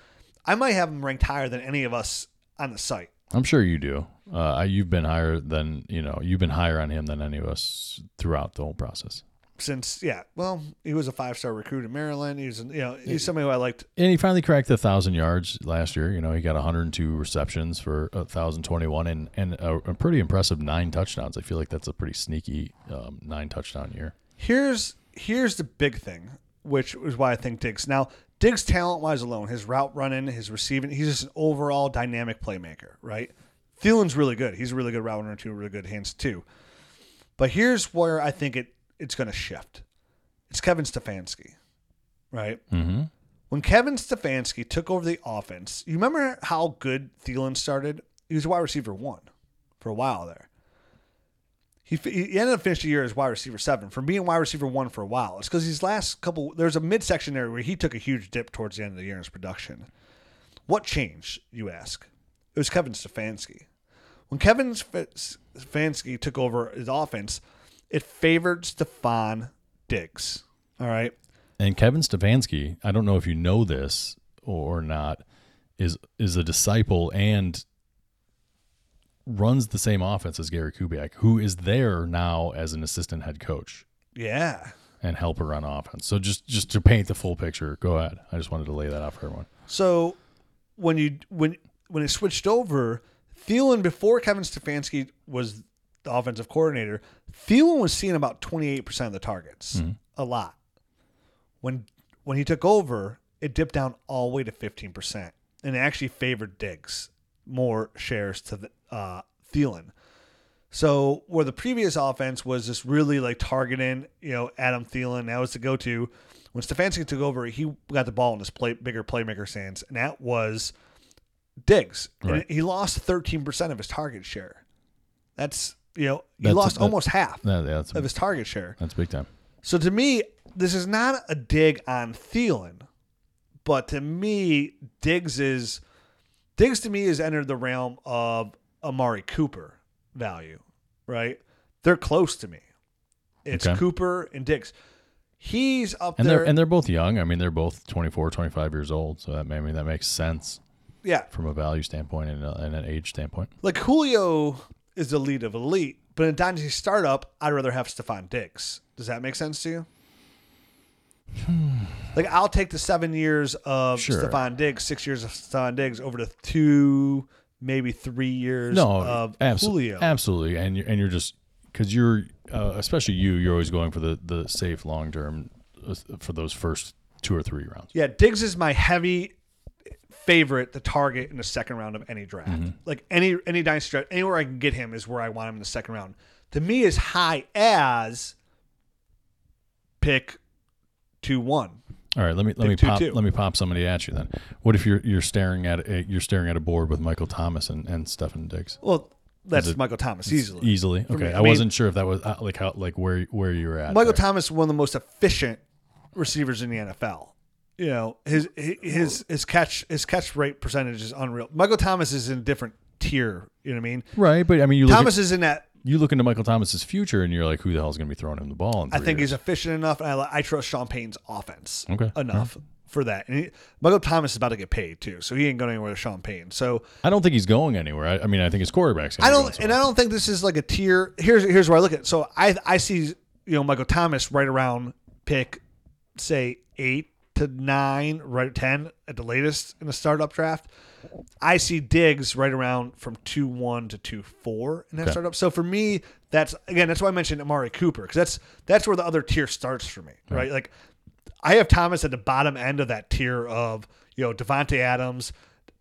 I might have him ranked higher than any of us on the site. I'm sure you do. Uh, you've been higher than you know. You've been higher on him than any of us throughout the whole process. Since yeah, well, he was a five star recruit in Maryland. He's you know he's somebody who I liked. And he finally cracked the thousand yards last year. You know, he got 102 receptions for 1,021 and and a, a pretty impressive nine touchdowns. I feel like that's a pretty sneaky um, nine touchdown year. Here's here's the big thing, which is why I think Diggs. Now, Diggs talent wise alone, his route running, his receiving, he's just an overall dynamic playmaker, right? Thielen's really good. He's a really good route runner too, really good hands too. But here's where I think it it's going to shift. It's Kevin Stefanski, right? Mm-hmm. When Kevin Stefanski took over the offense, you remember how good Thielen started? He was a wide receiver one for a while there. He, he ended up finishing the year as wide receiver seven from being wide receiver one for a while. It's because these last couple, there's a midsection there where he took a huge dip towards the end of the year in his production. What changed, you ask? It was Kevin Stefanski. When Kevin Stefanski took over his offense, it favored Stefon Diggs. All right. And Kevin Stefanski, I don't know if you know this or not, is is a disciple and runs the same offense as Gary Kubiak, who is there now as an assistant head coach Yeah. and helper run offense. So just just to paint the full picture, go ahead. I just wanted to lay that out for everyone. So when you when when it switched over, Thielen before Kevin Stefanski was the offensive coordinator, Thielen was seeing about twenty eight percent of the targets, a lot. When when he took over, it dipped down all the way to fifteen percent, and it actually favored Diggs more shares to the, uh, Thielen. So where the previous offense was just really like targeting, you know, Adam Thielen, that was the go-to. When Stefanski took over, he got the ball in his play, bigger playmaker hands, and that was Diggs. And he lost 13% of his target share. That's, you know, he That's- lost that- almost half That, that's of his target share. that's big time. So to me, this is not a dig on Thielen, but to me, Diggs is Diggs to me has entered the realm of Amari Cooper value, right? They're close to me. It's Okay. Cooper and Diggs. He's up And there. they're and they're both young. I mean, they're both 24, 25 years old. So that I mean that makes sense yeah, from a value standpoint and, a, and an age standpoint. like Julio is the lead of elite, but in a dynasty startup, I'd rather have Stefon Diggs. Does that make sense to you? like I'll take the seven years of Sure. Stefon Diggs, six years of Stephon Diggs over the two, maybe three years No, of abso- Julio. absolutely. And you're, and you're just because you're uh, especially you, you're always going for the the safe long term uh, for those first two or three rounds. Yeah, Diggs is my heavy favorite the target in the second round of any draft. Mm-hmm. Like any any dynasty draft, anywhere I can get him is where I want him in the second round. To me, as high as pick two one. All right, let me let me two, pop two. let me pop somebody at you then. What if you're you're staring at a, you're staring at a board with Michael Thomas and and Stefon Diggs Well, that's it- Michael Thomas easily. easily? Okay, I I, mean- wasn't sure if that was uh, like how like where where you were at. Michael there. Thomas, one of the most efficient receivers in the NFL. You know his his his catch his catch rate percentage is unreal. Michael Thomas is in a different tier. You know what I mean? right? But I mean, you look Thomas at, is in that you look into Michael Thomas's future, and you're like, who the hell is going to be throwing him the ball? In I think years? he's efficient enough, and I, I trust Sean Payton's offense Okay. enough for that. And he, Michael Thomas is about to get paid too, so he ain't going anywhere with Sean Payton. So I don't think he's going anywhere. I, I mean, I think his quarterback's. Gonna I don't, and I don't think this is like a tier. Here's here's where I look at. it. So I I see you know Michael Thomas right around pick, say eight to nine, right at ten at the latest in the startup draft. I see Diggs right around from two one to two four in that Okay. startup. So for me, that's again that's why I mentioned Amari Cooper because that's that's where the other tier starts for me, right? Like I have Thomas at the bottom end of that tier of you know Davante Adams,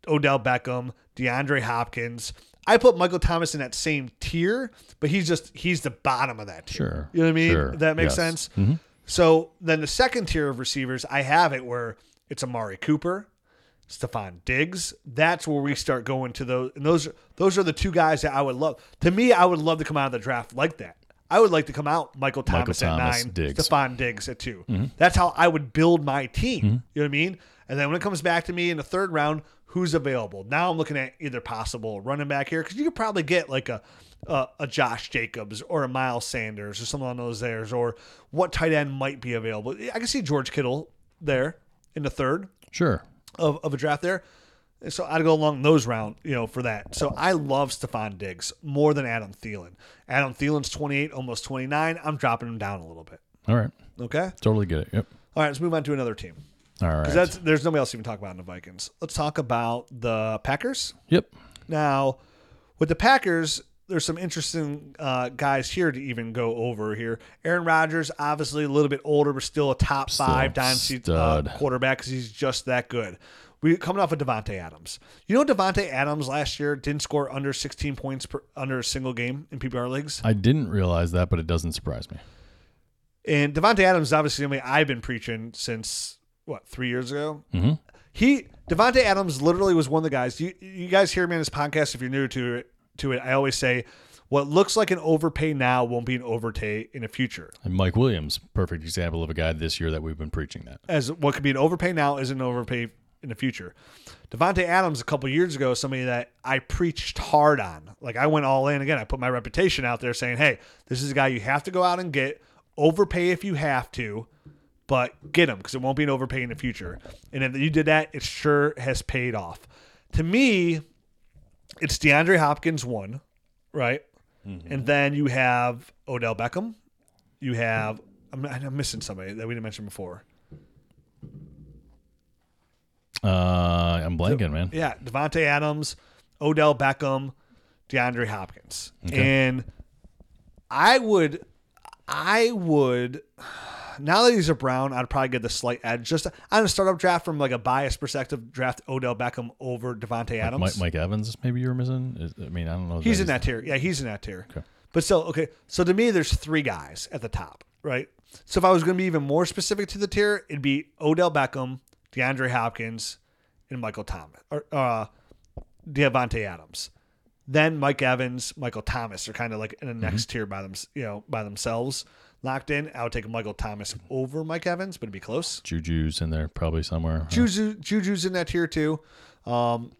Odell Beckham, DeAndre Hopkins. I put Michael Thomas in that same tier, but he's just he's the bottom of that tier. Sure. You know what I mean? Sure. That makes Yes. Mm-hmm. So then the second tier of receivers, I have it where it's Amari Cooper, Stefon Diggs. That's where we start going to those. And those those are the two guys that I would love. To me, I would love to come out of the draft like that. I would like to come out Michael Thomas Michael at nine, Diggs. Stefon Diggs at 2 mm-hmm. That's how I would build my team. Mm-hmm. You know what I mean? And then when it comes back to me in the third round, who's available? Now I'm looking at either possible running back here because you could probably get like a, a a Josh Jacobs or a Miles Sanders or someone on those theirs or what tight end might be available. I can see George Kittle there in the third Sure. of, of a draft there. So I'd go along those round, you know, for that. So I love Stefon Diggs more than Adam Thielen. Adam Thielen's 28, almost 29. I'm dropping him down a little bit. All right. Okay. Totally get it. Yep. All right, let's move on to another team. All right. Because there's nobody else to even talk about in the Vikings. Let's talk about the Packers. yep. Now, with the Packers, there's some interesting uh, guys here to even go over here. Aaron Rodgers, obviously a little bit older, but still a top Still five dynasty uh, quarterback because he's just that good. We coming off of Davante Adams. You know, Davante Adams last year didn't score under 16 points per under a single game in PPR leagues. I didn't realize that, but it doesn't surprise me. And Davante Adams is obviously something I've been preaching since what three years ago. Mhm. He Davante Adams literally was one of the guys. You you guys hear me on this podcast if you're new to it. To it, I always say, what looks like an overpay now won't be an overpay in the future. And Mike Williams, perfect example of a guy this year that we've been preaching that. As what could be an overpay now is an overpay in the future. Davante Adams a couple years ago, somebody that I preached hard on. Like I went all in again. I put my reputation out there saying, "Hey, this is a guy you have to go out and get. Overpay if you have to, but get him because it won't be an overpay in the future." And if you did that, it sure has paid off. To me, it's DeAndre Hopkins one, right? And then you have Odell Beckham. You have I'm, I'm missing somebody that we didn't mention before. Uh, I'm blanking, man. Yeah, Davante Adams, Odell Beckham, DeAndre Hopkins, and I would, I would. Now that he's a Brown, I'd probably get the slight edge. Just on a startup draft from like a biased perspective, draft Odell Beckham over Davante Adams. Mike, Mike Evans, maybe you were missing. Is- I mean, I don't know. He's in that that tier. Yeah, he's in that tier. Okay. But still, okay. So to me, there's three guys at the top, right? So if I was going to be even more specific to the tier, it'd be Odell Beckham, DeAndre Hopkins, and Michael Thomas, or uh, Davante Adams. Then Mike Evans, Michael Thomas are kind of like in the next tier by them, you know, by themselves, locked in. I would take Michael Thomas over Mike Evans, but it'd be close. Juju's in there probably somewhere. Juju, Juju's in that tier too. Um,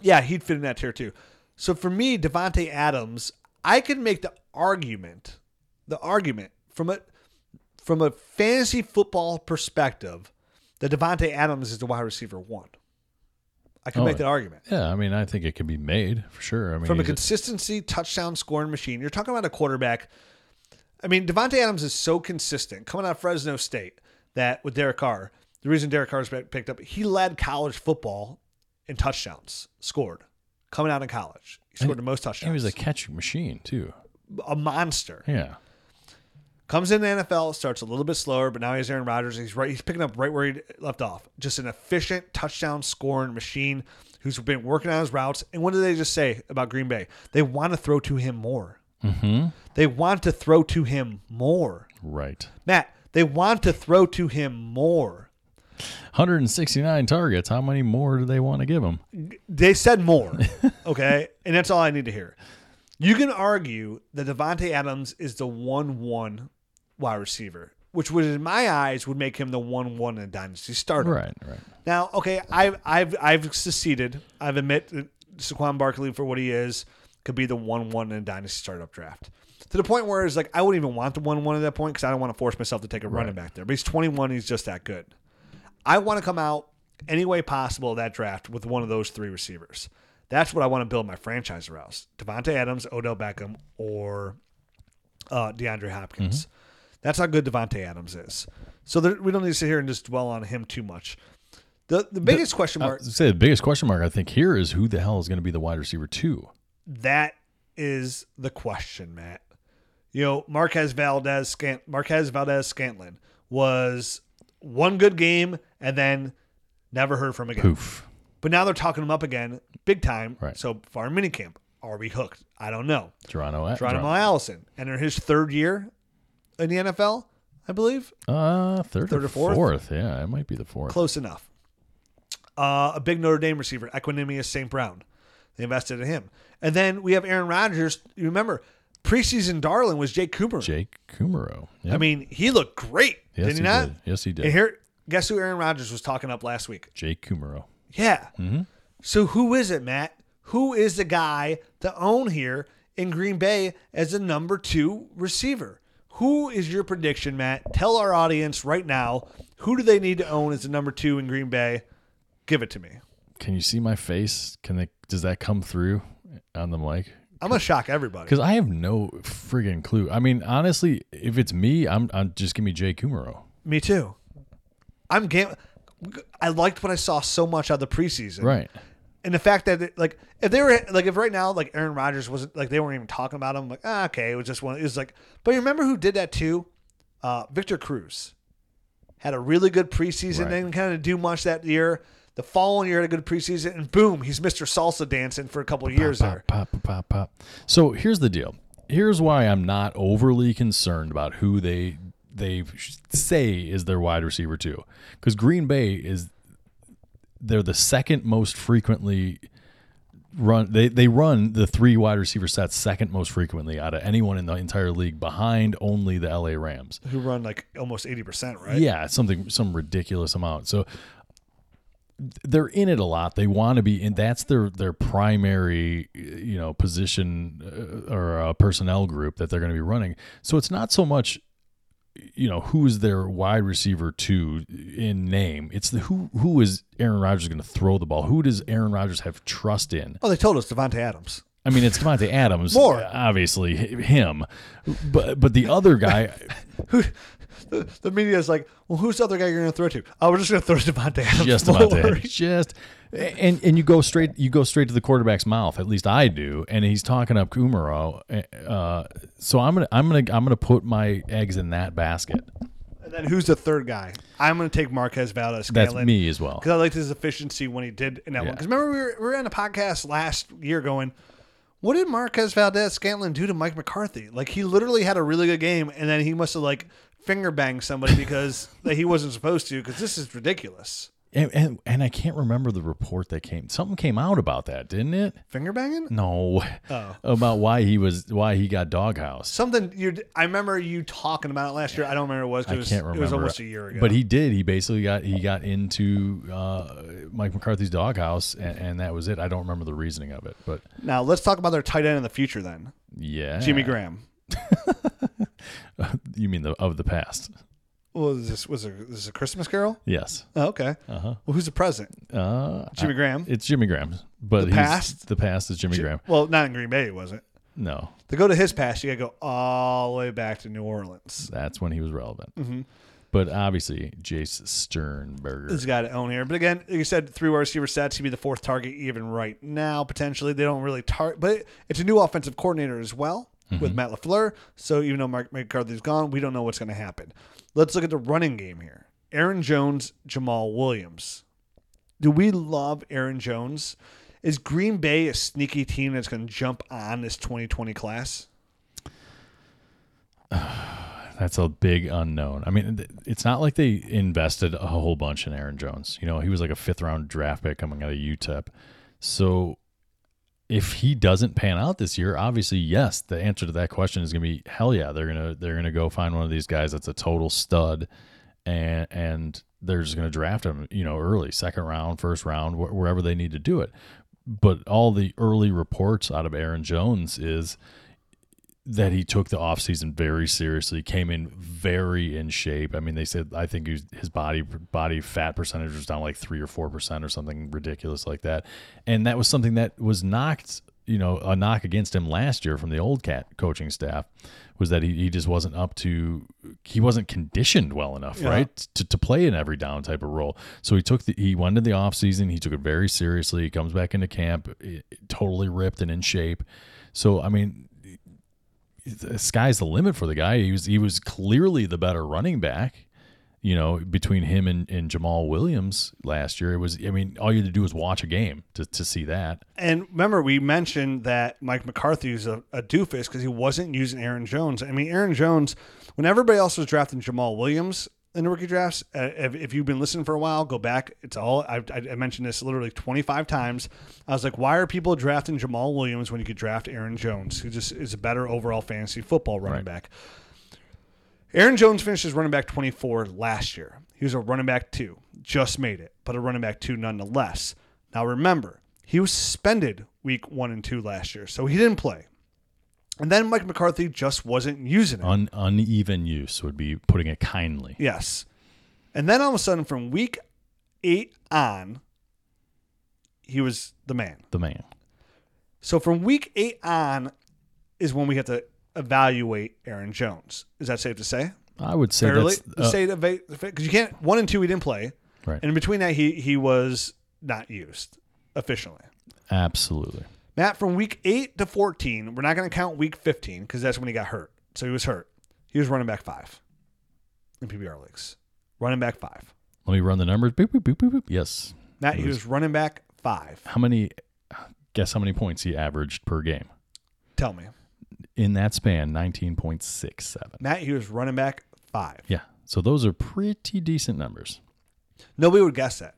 yeah, he'd fit in that tier too. So for me, Davante Adams, I could make the argument, the argument from a from a fantasy football perspective, that Davante Adams is the wide receiver one. I can Oh, make that argument. Yeah, I mean, I think it could be made for sure. I mean, From a- consistency touchdown scoring machine, you're talking about a quarterback. I mean, Davante Adams is so consistent coming out of Fresno State that with Derek Carr, the reason Derek Carr's been picked up, he led college football in touchdowns scored coming out of college. He scored the most touchdowns. he was a catching machine too. a monster. Yeah, Comes in the NFL, starts a little bit slower, but now he's Aaron Rodgers. He's right. He's picking up right where he left off. Just an efficient touchdown scoring machine who's been working on his routes. And what did they just say about Green Bay? They want to throw to him more. Mm-hmm. They want to throw to him more. right. Matt, they want to throw to him more. 169 targets. How many more do they want to give him? They said more. Okay. and that's all I need to hear. You can argue that Davante Adams is the 1 1 wide receiver, which would, in my eyes, would make him the 1 1 in a dynasty starter. Right, right. Now, okay, I've I've I've seceded. I've admit that Saquon Barkley for what he is could be the one one in a dynasty startup draft. To the point where it's like I wouldn't even want the one one at that point because I don't want to force myself to take a running back there. But he's twenty one. He's just that good. I want to come out any way possible of that draft with one of those three receivers. That's what I want to build my franchise around: Davante Adams, Odell Beckham, or uh, DeAndre Hopkins. That's how good Davante Adams is. So there, we don't need to sit here and just dwell on him too much. The the biggest question mark say the biggest question mark I think here is who the hell is going to be the wide receiver two? That is the question, Matt. You know, Marquez Valdez Scant Marquez Valdes-Scantling was one good game and then never heard from again. Poof. But now they're talking him up again, big time. Right. So far in minicamp, are we hooked? I don't know. Geronimo. Geronimo Allison, enter his third year in the NFL, I believe. Uh, third, Third or or fourth? fourth? Yeah, it might be the fourth. Close enough. Uh, a big Notre Dame receiver, Equanimous St. Brown. They invested in him. And then we have Aaron Rodgers. You remember, preseason darling was Jake Cooper. Jake Kumerow. Yep. I mean, he looked great, yes, did he, not? Did. Yes, he did. And here, guess who Aaron Rodgers was talking up last week? Jake Kumerow. Yeah. Mm-hmm. So who is it, Matt? Who is the guy to own here in Green Bay as a number two receiver? Who is your prediction, Matt? Tell our audience right now who do they need to own as a number two in Green Bay? Give it to me. Can you see my face? Can they? Does that come through on the mic? I'm gonna shock everybody. Because I have no friggin' clue. I mean, honestly, if it's me, I'm, I'm just give me Jay Kumerow. Me too. I'm game. I liked what I saw so much out of the preseason. Right. and the fact that it, like if they were like if right now like Aaron Rodgers wasn't like they weren't even talking about him like ah, okay it was just one it was like but you remember who did that too uh, Victor Cruz had a really good preseason Right. didn't kind of do much that year the following year had a good preseason and boom he's Mr. Salsa dancing for a couple of years pop, there Pop, pop, pop, pop. So here's the deal. Here's why I'm not overly concerned about who they they say is their wide receiver too, because Green Bay is they're the second most frequently run. They they run the three wide receiver sets second most frequently out of anyone in the entire league, behind only the LA Rams. who run like almost 80% right Yeah, something some ridiculous amount. So they're in it a lot. They want to be in. That's their their primary, you know, position uh, or uh, personnel group that they're going to be running. So it's not so much, you know, who's their wide receiver two in name. It's the who who is Aaron Rodgers going to throw the ball. Who does Aaron Rodgers have trust in? oh they told us Davante Adams I mean, it's Davante Adams, More. obviously him, but but the other guy. who the, the media is like well who's the other guy you're gonna throw to oh we're just gonna throw to Davante Adams just Don't about worry. that. Just and and you go straight you go straight to the quarterback's mouth. At least I do. And he's talking up Kumerow. Uh, so I'm gonna I'm gonna I'm gonna put my eggs in that basket. And then who's the third guy? I'm going to take Marquez Valdez. Scantlin. That's me as well. Because I liked his efficiency when he did in that one. Because remember, we were, we were on a podcast last year going, what did Marquez Valdes-Scantling do to Mike McCarthy? Like, he literally had a really good game, and then he must have, like, finger banged somebody because that he wasn't supposed to, because this is ridiculous. And, and and I can't remember the report that came. Something came out about that, didn't it? Finger banging? No, Oh. about why he was why he got doghouse. Something you I remember you talking about it last year. I don't remember what it was. 'cause I It was, can't remember. It was almost a year ago. But he did. He basically got he got into uh, Mike McCarthy's doghouse, and, and that was it. I don't remember the reasoning of it, but now let's talk about their tight end in the future. Then yeah, Jimmy Graham. You mean the of the past? Well, is this was a, this is a Christmas Carol? Yes. Oh, okay. Uh-huh. Well, who's the present? Uh Jimmy Graham. It's Jimmy Graham, but The past? The past is Jimmy Graham. Well, not in Green Bay, was it? No, To go to his past, you got to go all the way back to New Orleans. that's when he was relevant. Mm-hmm. But obviously, Jace Sternberger. This guy to own here. But again, like you said, three wide receiver sets. He'd be the fourth target even right now, potentially. They don't really target, but it's a new offensive coordinator as well with mm-hmm. Matt LaFleur. So even though Mark McCarthy's gone, we don't know what's going to happen. Let's look at the running game here Aaron Jones, Jamaal Williams. Do we love Aaron Jones? Is Green Bay a sneaky team that's going to jump on this 2020 class? That's a big unknown. I mean, it's not like they invested a whole bunch in Aaron Jones. You know, he was like a fifth round draft pick coming out of UTEP. So if he doesn't pan out this year, obviously, yes, the answer to that question is going to be hell yeah. They're gonna they're gonna go find one of these guys that's a total stud, and and they're just gonna draft him. You know, early second round, first round, wh- wherever they need to do it. But all the early reports out of Aaron Jones is that he took the offseason very seriously, came in very in shape. I mean, they said I think was, his body body fat percentage was down like three or four percent or something ridiculous like that, and that was something that was knocked, you know, a knock against him last year from the old cat coaching staff was that he, he just wasn't up to he wasn't conditioned well enough Yeah. right to, to play an every down type of role so he took the he went into the offseason he took it very seriously he comes back into camp totally ripped and in shape so i mean the sky's the limit for the guy. He was he was clearly the better running back. You know, between him and, and Jamaal Williams last year, it was. I mean, all you had to do was watch a game to, to see that. And remember, we mentioned that Mike McCarthy is a, a doofus because he wasn't using Aaron Jones. I mean, Aaron Jones, when everybody else was drafting Jamaal Williams in the rookie drafts, uh, if, if you've been listening for a while, go back. It's all I, I mentioned this literally 25 times. I was like, why are people drafting Jamaal Williams when you could draft Aaron Jones, who just is a better overall fantasy football running Right. back? Aaron Jones finished as running back 24 last year. He was a running back two, just made it, but a running back two nonetheless. Now remember, he was suspended week one and two last year, so he didn't play. And then Mike McCarthy just wasn't using it. Un, uneven use would be putting it kindly. Yes. And then all of a sudden, from week eight on, he was the man. The man. So from week eight on is when we have to evaluate Aaron Jones. Is that safe to say? I would say Fairly, that's uh, say because you can't one and two he didn't play, right. and in between that he he was not used officially. Absolutely. Matt, from week eight to fourteen, we're not going to count week fifteen because that's when he got hurt. So he was hurt. He was running back five in PPR leagues. Running back five. Let me run the numbers. Boop, boop, boop, boop, boop. Yes. Matt, he was- was running back five. How many? Guess how many points he averaged per game Tell me, in that span? Nineteen point six seven. Matt, he was running back five. Yeah. So those are pretty decent numbers. Nobody would guess that.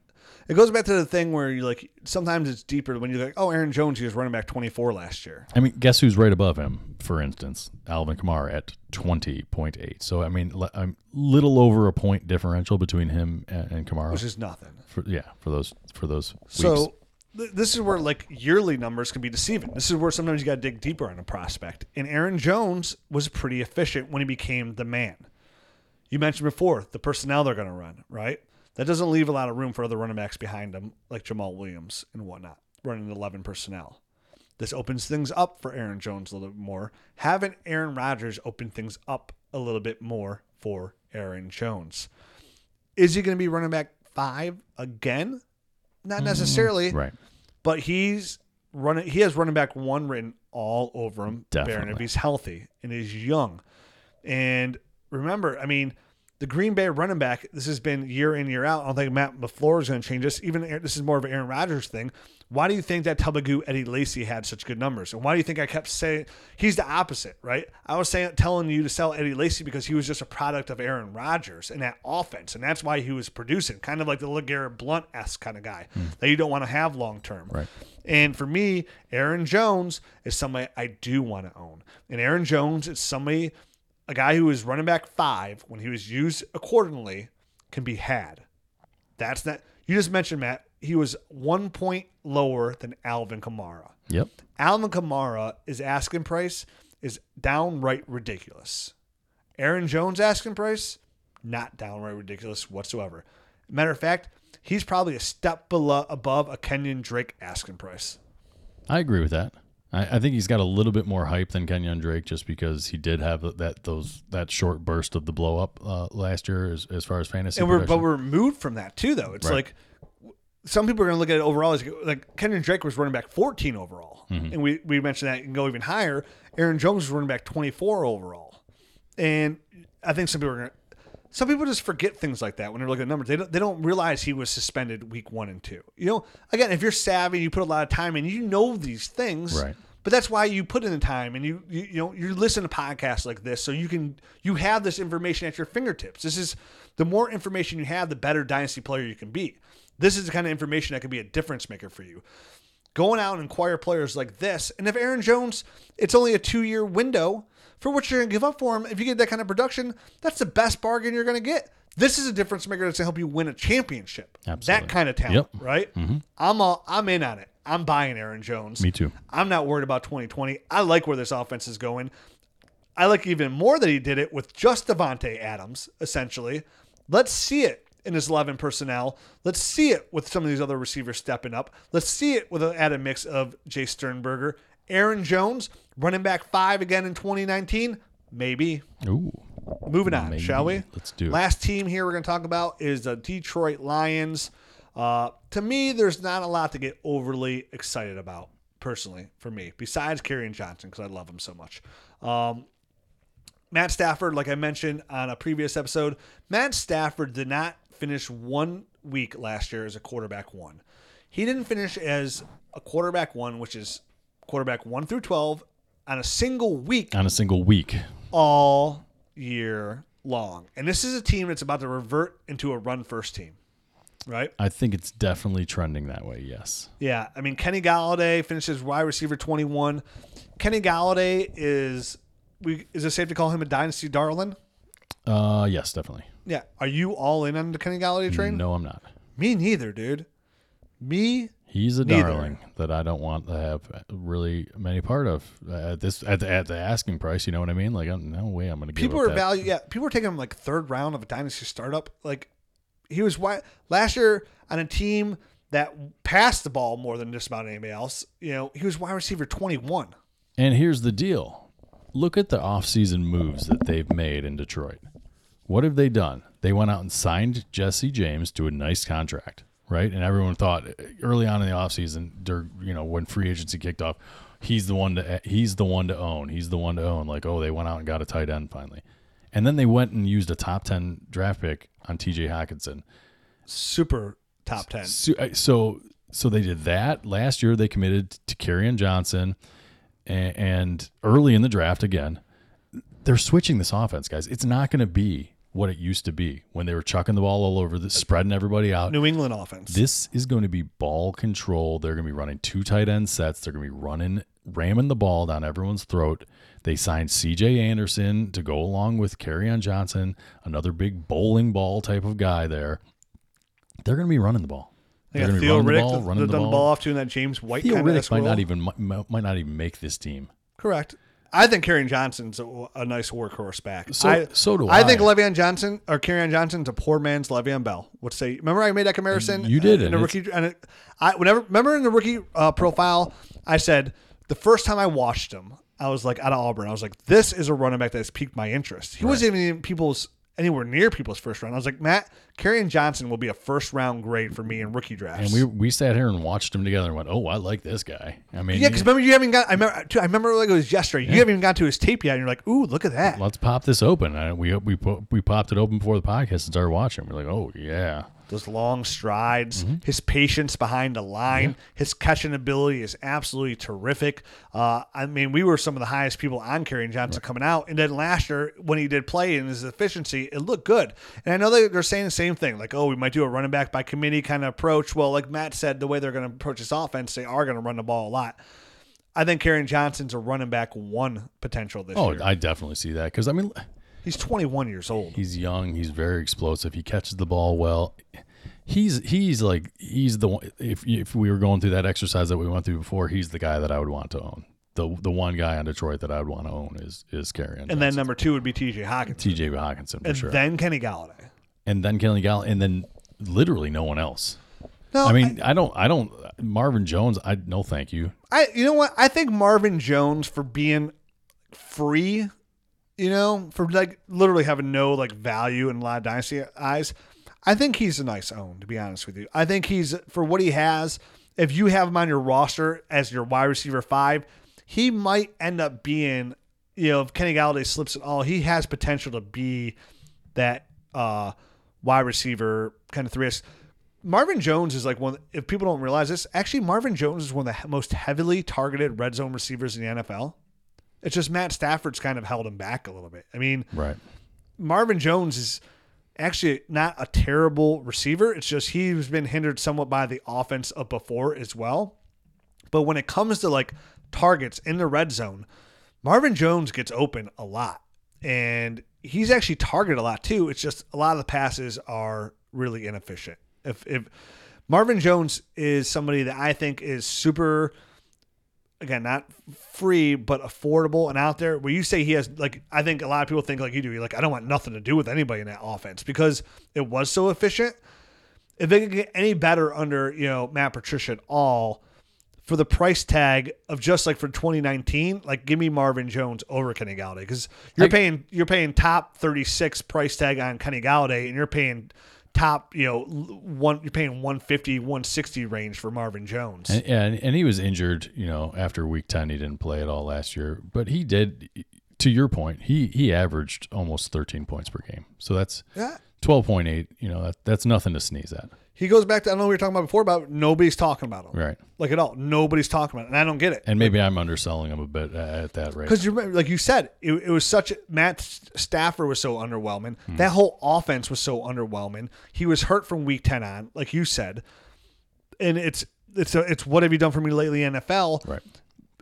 It goes back to the thing where you like sometimes it's deeper when you're like, oh, Aaron Jones, he was running back 24 last year. I mean, guess who's right above him? For instance, Alvin Kamara at twenty point eight. So I mean, I'm little over a point differential between him and, and Kamara. which is nothing. for, yeah, for those for those weeks. So th- this is where like yearly numbers can be deceiving. This is where sometimes you got to dig deeper on a prospect. And Aaron Jones was pretty efficient when he became the man. You mentioned before the personnel they're going to run, right? That doesn't leave a lot of room for other running backs behind him, like Jamaal Williams and whatnot, running 11 personnel. This opens things up for Aaron Jones a little bit more. Having Aaron Rodgers open things up a little bit more for Aaron Jones. Is he going to be running back five again? Not mm-hmm. necessarily, right. but he's running. He has running back one written all over him. Baron, Definitely. if he's healthy and he's young. And remember, I mean, the Green Bay running back. This has been year in year out. I don't think Matt LaFleur is going to change this. Even this is more of an Aaron Rodgers thing. Why do you think that Tubagoo Eddie Lacy had such good numbers? And why do you think I kept saying he's the opposite, right? I was saying telling you to sell Eddie Lacy because he was just a product of Aaron Rodgers and that offense, and that's why he was producing, kind of like the LeGarrette Blunt esque kind of guy hmm. that you don't want to have long term. Right. And for me, Aaron Jones is somebody I do want to own. And Aaron Jones is somebody, a guy who was running back five when he was used accordingly, can be had. That's not. You just mentioned Matt. He was one point lower than Alvin Kamara. Yep. Alvin Kamara is asking price is downright ridiculous. Aaron Jones asking price not downright ridiculous whatsoever. Matter of fact, he's probably a step below above a Kenyon Drake asking price. I agree with that. I, I think he's got a little bit more hype than Kenyon Drake just because he did have that those that short burst of the blow up uh, last year as, as far as fantasy. and we're but we're removed from that too though it's Right. like some people are going to look at it overall as like Kenyon Drake was running back 14 overall Mm-hmm. and we we mentioned that can go even higher Aaron Jones was running back 24 overall and I think some people are going to some people just forget things like that when they're looking at numbers. They don't, they don't realize he was suspended week one and two. You know, again, if you're savvy, you put a lot of time in, you know these things. Right. But that's why you put in the time and you, you you know you listen to podcasts like this so you can you have this information at your fingertips. This is the more information you have, the better dynasty player you can be. This is the kind of information that can be a difference maker for you. Going out and acquire players like this, and if Aaron Jones, it's only a two year window for what you're gonna give up for him. If you get that kind of production, that's the best bargain you're gonna get. This is a difference maker that's gonna help you win a championship. Absolutely. That kind of talent, Yep. right? Mm-hmm. I'm all I'm in on it. I'm buying Aaron Jones. Me too. I'm not worried about 2020. I like where this offense is going. I like even more that he did it with just Davante Adams, essentially. Let's see it in his 11 personnel. Let's see it with some of these other receivers stepping up. Let's see it with an added mix of Jay Sternberger. Aaron Jones, running back five again in 2019. Maybe. Ooh. Moving on, Maybe. shall we? Let's do it. Last team here we're going to talk about is the Detroit Lions. Uh, to me, there's not a lot to get overly excited about, personally, for me, besides Kerryon Johnson, because I love him so much. Um, Matt Stafford, like I mentioned on a previous episode, Matt Stafford did not finish one week last year as a quarterback one. He didn't finish as a quarterback one, which is quarterback one through 12 on a single week On a single week. all year long. And this is a team that's about to revert into a run first team, right? I think it's definitely trending that way. Yes. Yeah. I mean, Kenny Golladay finishes wide receiver 21. Kenny Golladay is, we is it safe to call him a dynasty darling? Uh, yes, definitely. Yeah. Are you all in on the Kenny Golladay train? No, I'm not. Me neither, dude. Me He's a Neither. darling that I don't want to have really many part of uh, at this at the, at the asking price. You know what I mean? Like, uh, no way I'm going to people are that. value yeah people are taking him like third round of a dynasty startup like he was why last year on a team that passed the ball more than just about anybody else. You know, he was wide receiver 21. And here's the deal. Look at the offseason moves that they've made in Detroit. What have they done? They went out and signed Jesse James to a nice contract, right? And everyone thought early on in the offseason, you know, when free agency kicked off, he's the one to he's the one to own. He's the one to own. Like, oh, they went out and got a tight end finally. And then they went and used a top 10 draft pick on TJ Hockenson. Super top 10. So, uh, so, so they did that last year. They committed to Kerryon Johnson, and, and early in the draft again, they're switching this offense, guys. It's not going to be what it used to be when they were chucking the ball all over, the, spreading everybody out. New England offense. This is going to be ball control. They're going to be running two tight end sets. They're going to be running, ramming the ball down everyone's throat. They signed C.J. Anderson to go along with Kerryon Johnson, another big bowling ball type of guy there. They're going to be running the ball. They They're got going to be Theo running the ball, the, running the the ball. ball off to in that James White Theo Riddick might not even might, might not even make this team. Correct. I think Kerryon Johnson's a, a nice workhorse back. So- I, so do I I think. Le'Veon Johnson or Kerryon Johnson's a poor man's Le'Veon Bell. Would say. Remember, I made that comparison. You did, uh, in a rookie. And it, I whenever remember in the rookie uh, profile, I said the first time I watched him, I was like out of Auburn. I was like, this is a running back that's piqued my interest. He wasn't even in people's anywhere near people's first round. I was like, Matt, Kerryon Johnson will be a first round grade for me in rookie drafts. And we we sat here and watched them together and went, "Oh, I like this guy." I mean, yeah, because remember you haven't got. I remember. I remember like it was yesterday. You haven't even got to his tape yet, and you're like, "Ooh, look at that." let's pop this open. And we we we popped it open before the podcast and started watching. We're like, "Oh yeah." Those long strides, Mm-hmm. his patience behind the line, his catching ability is absolutely terrific. Uh, I mean, we were some of the highest people on Kerryon Johnson coming out, and then last year when he did play and his efficiency, it looked good. And I know they, they're saying the same thing, like, oh, we might do a running back by committee kind of approach. Well, like Matt said, the way they're going to approach this offense, they are going to run the ball a lot. I think Kerryon Johnson's a running back one potential this Oh, year. Oh, I definitely see that because I mean, He's 21 years old. he's young. He's very explosive. He catches the ball well. He's he's like he's the one. If if we were going through that exercise that we went through before, he's the guy that I would want to own. The the one guy on Detroit that I would want to own is is Kerryon. And then number two would be TJ Hockenson. T.J. Hockenson for and sure. then Kenny Golladay. and then Kelly Gall, and then literally no one else. No, I mean, I, don't, I don't. Marvin Jones, I no, thank you. I you know what? I think Marvin Jones for being free, you know, for like literally having no like value in a lot of dynasty eyes. I think he's a nice own, to be honest with you. I think he's for what he has. If you have him on your roster as your wide receiver five, he might end up being, you know, if Kenny Golladay slips at all, he has potential to be that uh, wide receiver kind of three. Marvin Jones is like one. If people don't realize this, actually, Marvin Jones is one of the most heavily targeted red zone receivers in the NFL. It's just Matt Stafford's kind of held him back a little bit. I mean, Right. Marvin Jones is actually not a terrible receiver. It's just he's been hindered somewhat by the offense of before as well. But when it comes to like targets in the red zone, Marvin Jones gets open a lot. And he's actually targeted a lot too. It's just a lot of the passes are really inefficient. If if Marvin Jones is somebody that I think is super again, not free, but affordable and out there. Where you say he has, like, I think a lot of people think like you do. You're like, I don't want nothing to do with anybody in that offense because it was so efficient. If they could get any better under, you know, Matt Patricia at all, for the price tag of just like for 2019, like give me Marvin Jones over Kenny Golladay because you're paying you're paying top 36 price tag on Kenny Golladay and you're paying top you know one you're paying 150 160 range for Marvin Jones. And, and and he was injured, you know, after week ten. He didn't play at all last year, but he did. To your point, he he averaged almost thirteen points per game. So that's yeah. twelve point eight. You know, that that's nothing to sneeze at. He goes back to I don't know what we were talking about before about nobody's talking about him. Right. Like at all. Nobody's talking about it. And I don't get it. And maybe I'm underselling him a bit at that rate. Because you remember, like you said, it, it was such Matt Stafford was so underwhelming. Hmm. That whole offense was so underwhelming. He was hurt from week ten on, like you said, and it's it's a, it's what have you done for me lately, NFL? Right.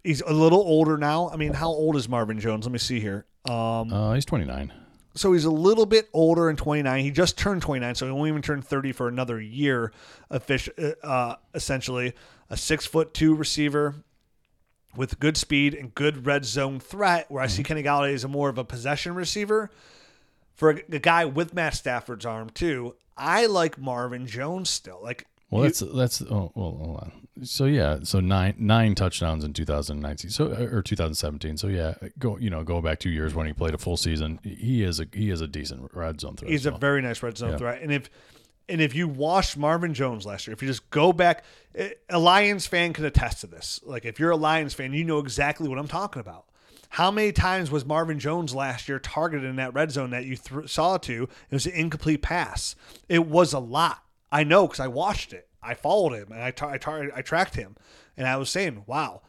He's a little older now. I mean, how old is Marvin Jones? Let me see here. Um, Uh, he's 29. So he's a little bit older in 29. He just turned 29, so he won't even turn 30 for another year. Offic- uh, essentially, a six foot two receiver with good speed and good red zone threat. Where I see Kenny Golladay as a more of a possession receiver. For a, a guy with Matt Stafford's arm too, I like Marvin Jones still. Like Well, that's that's oh well, hold on. So yeah, so nine nine touchdowns in 2019, so uh, or 2017. So yeah, go you know go back two years when he played a full season. He is a he is a decent red zone threat. He's as a very nice red zone Yeah. threat. And if and if you watched Marvin Jones last year, if you just go back, eh, a Lions fan can attest to this. Like if you're a Lions fan, you know exactly what I'm talking about. How many times was Marvin Jones last year targeted in that red zone that you th- saw to? It was an incomplete pass. It was a lot. I know because I watched it. I followed him and I, tar- I, tar- I tracked him, and I was saying, "Wow,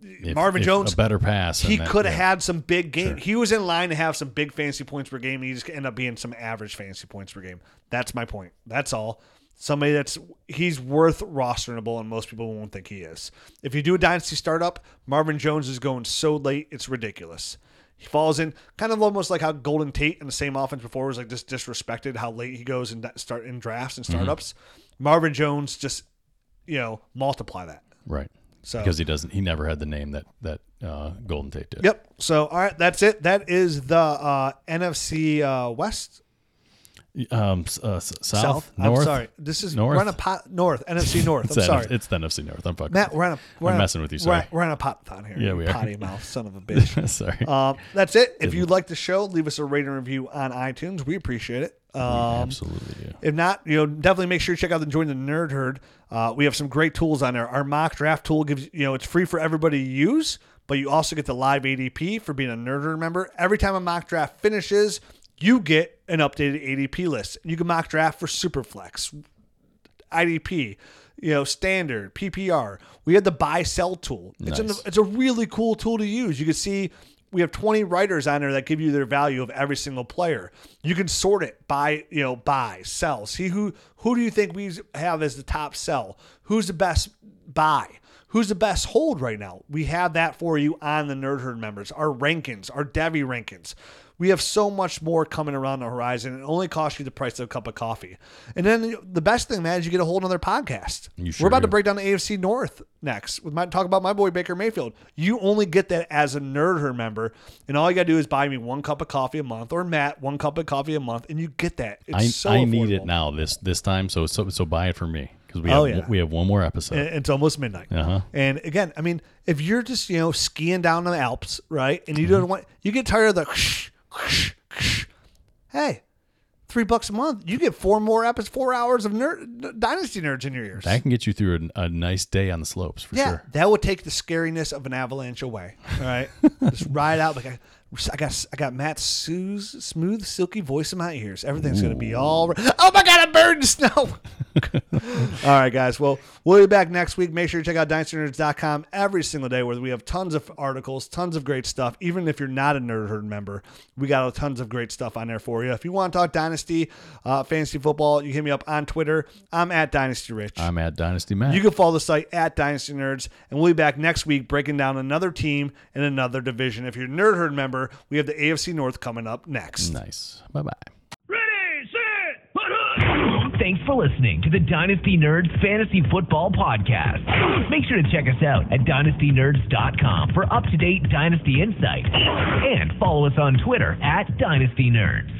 If- Marvin if Jones- a better pass. he could have yeah. had some big game. He was in line to have some big fantasy points per game. And he just ended up being some average fantasy points per game. That's my point. That's all. Somebody that's he's worth rosterable, and most people won't think he is. If you do a dynasty startup, Marvin Jones is going so late, it's ridiculous. He falls in kind of almost like how Golden Tate in the same offense before was like just disrespected how late he goes that start in drafts and startups. Marvin Jones just you know multiply that. right So because he doesn't. He never had the name that that uh, Golden Tate did. Yep. So all right, that's it. That is the uh, NFC uh, West Um, uh, south, I'm north. sorry. This is North? we're on a pot north NFC North. I'm sorry. It's the NFC North. I'm fucking. Matt, we're a we're I'm messing with you, sorry. we're on a pot here. Yeah, we are. Potty mouth, son of a bitch. sorry. um, that's it. If you like the show, leave us a rating review on iTunes. We appreciate it. Um, Absolutely do. If not, you know, definitely make sure you check out the Join the Nerd Herd. Uh, we have some great tools on there. Our mock draft tool gives you know it's free for everybody to use, but you also get the live ADP for being a Nerd Herd member. Every time a mock draft finishes, you get an updated ADP list. You can mock draft for Superflex, IDP, you know, standard, PPR. We had the buy sell tool. It's an, it's a really cool tool to use. You can see we have 20 writers on there that give you their value of every single player. You can sort it by, you know, buy, sell. See who who do you think we have as the top sell? Who's the best buy? Who's the best hold right now? We have that for you on the Nerd Herd members. Our rankings, our devy rankings. We have so much more coming around the horizon. It only costs you the price of a cup of coffee. And then the best thing, man, is you get a whole other podcast. You We're sure about to break down the AFC North next with my talk about my boy Baker Mayfield. You only get that as a Nerd Herd member, and all you gotta do is buy me one cup of coffee a month, or Matt one cup of coffee a month, and you get that. It's I, so I need it now this this time. So so so buy it for me because we Oh, have yeah. we have one more episode. And It's almost midnight. Uh-huh. And again, I mean, if you're just you know skiing down the Alps, right, and you Mm-hmm. don't want, you get tired of the, hey, three bucks a month, you get four more episodes, four hours of nerd, Dynasty nerds in your ears. that can get you through a, a nice day on the slopes for yeah, sure. that would take the scariness of an avalanche away. All right, just ride out like I, I got. I got Matt Sue's smooth, silky voice in my ears. Everything's gonna be all. right. Oh my god, I'm burned snow. all right, guys. Well, we'll be back next week. Make sure you check out dynastynerds.com every single day, where we have tons of articles, tons of great stuff. Even if you're not a Nerd Herd member, we got tons of great stuff on there for you. If you want to talk Dynasty, uh, fantasy football, you hit me up on Twitter. I'm at Dynasty Rich. I'm at Dynasty Matt. You can follow the site at Dynasty Nerds, and we'll be back next week breaking down another team in another division. If you're a Nerd Herd member, we have the AFC North coming up next. nice. Bye bye. Ready, set, put. Thanks for listening to the Dynasty Nerds Fantasy Football Podcast. Make sure to check us out at dynastynerds.com for up to date Dynasty insight and follow us on Twitter at Dynasty Nerds.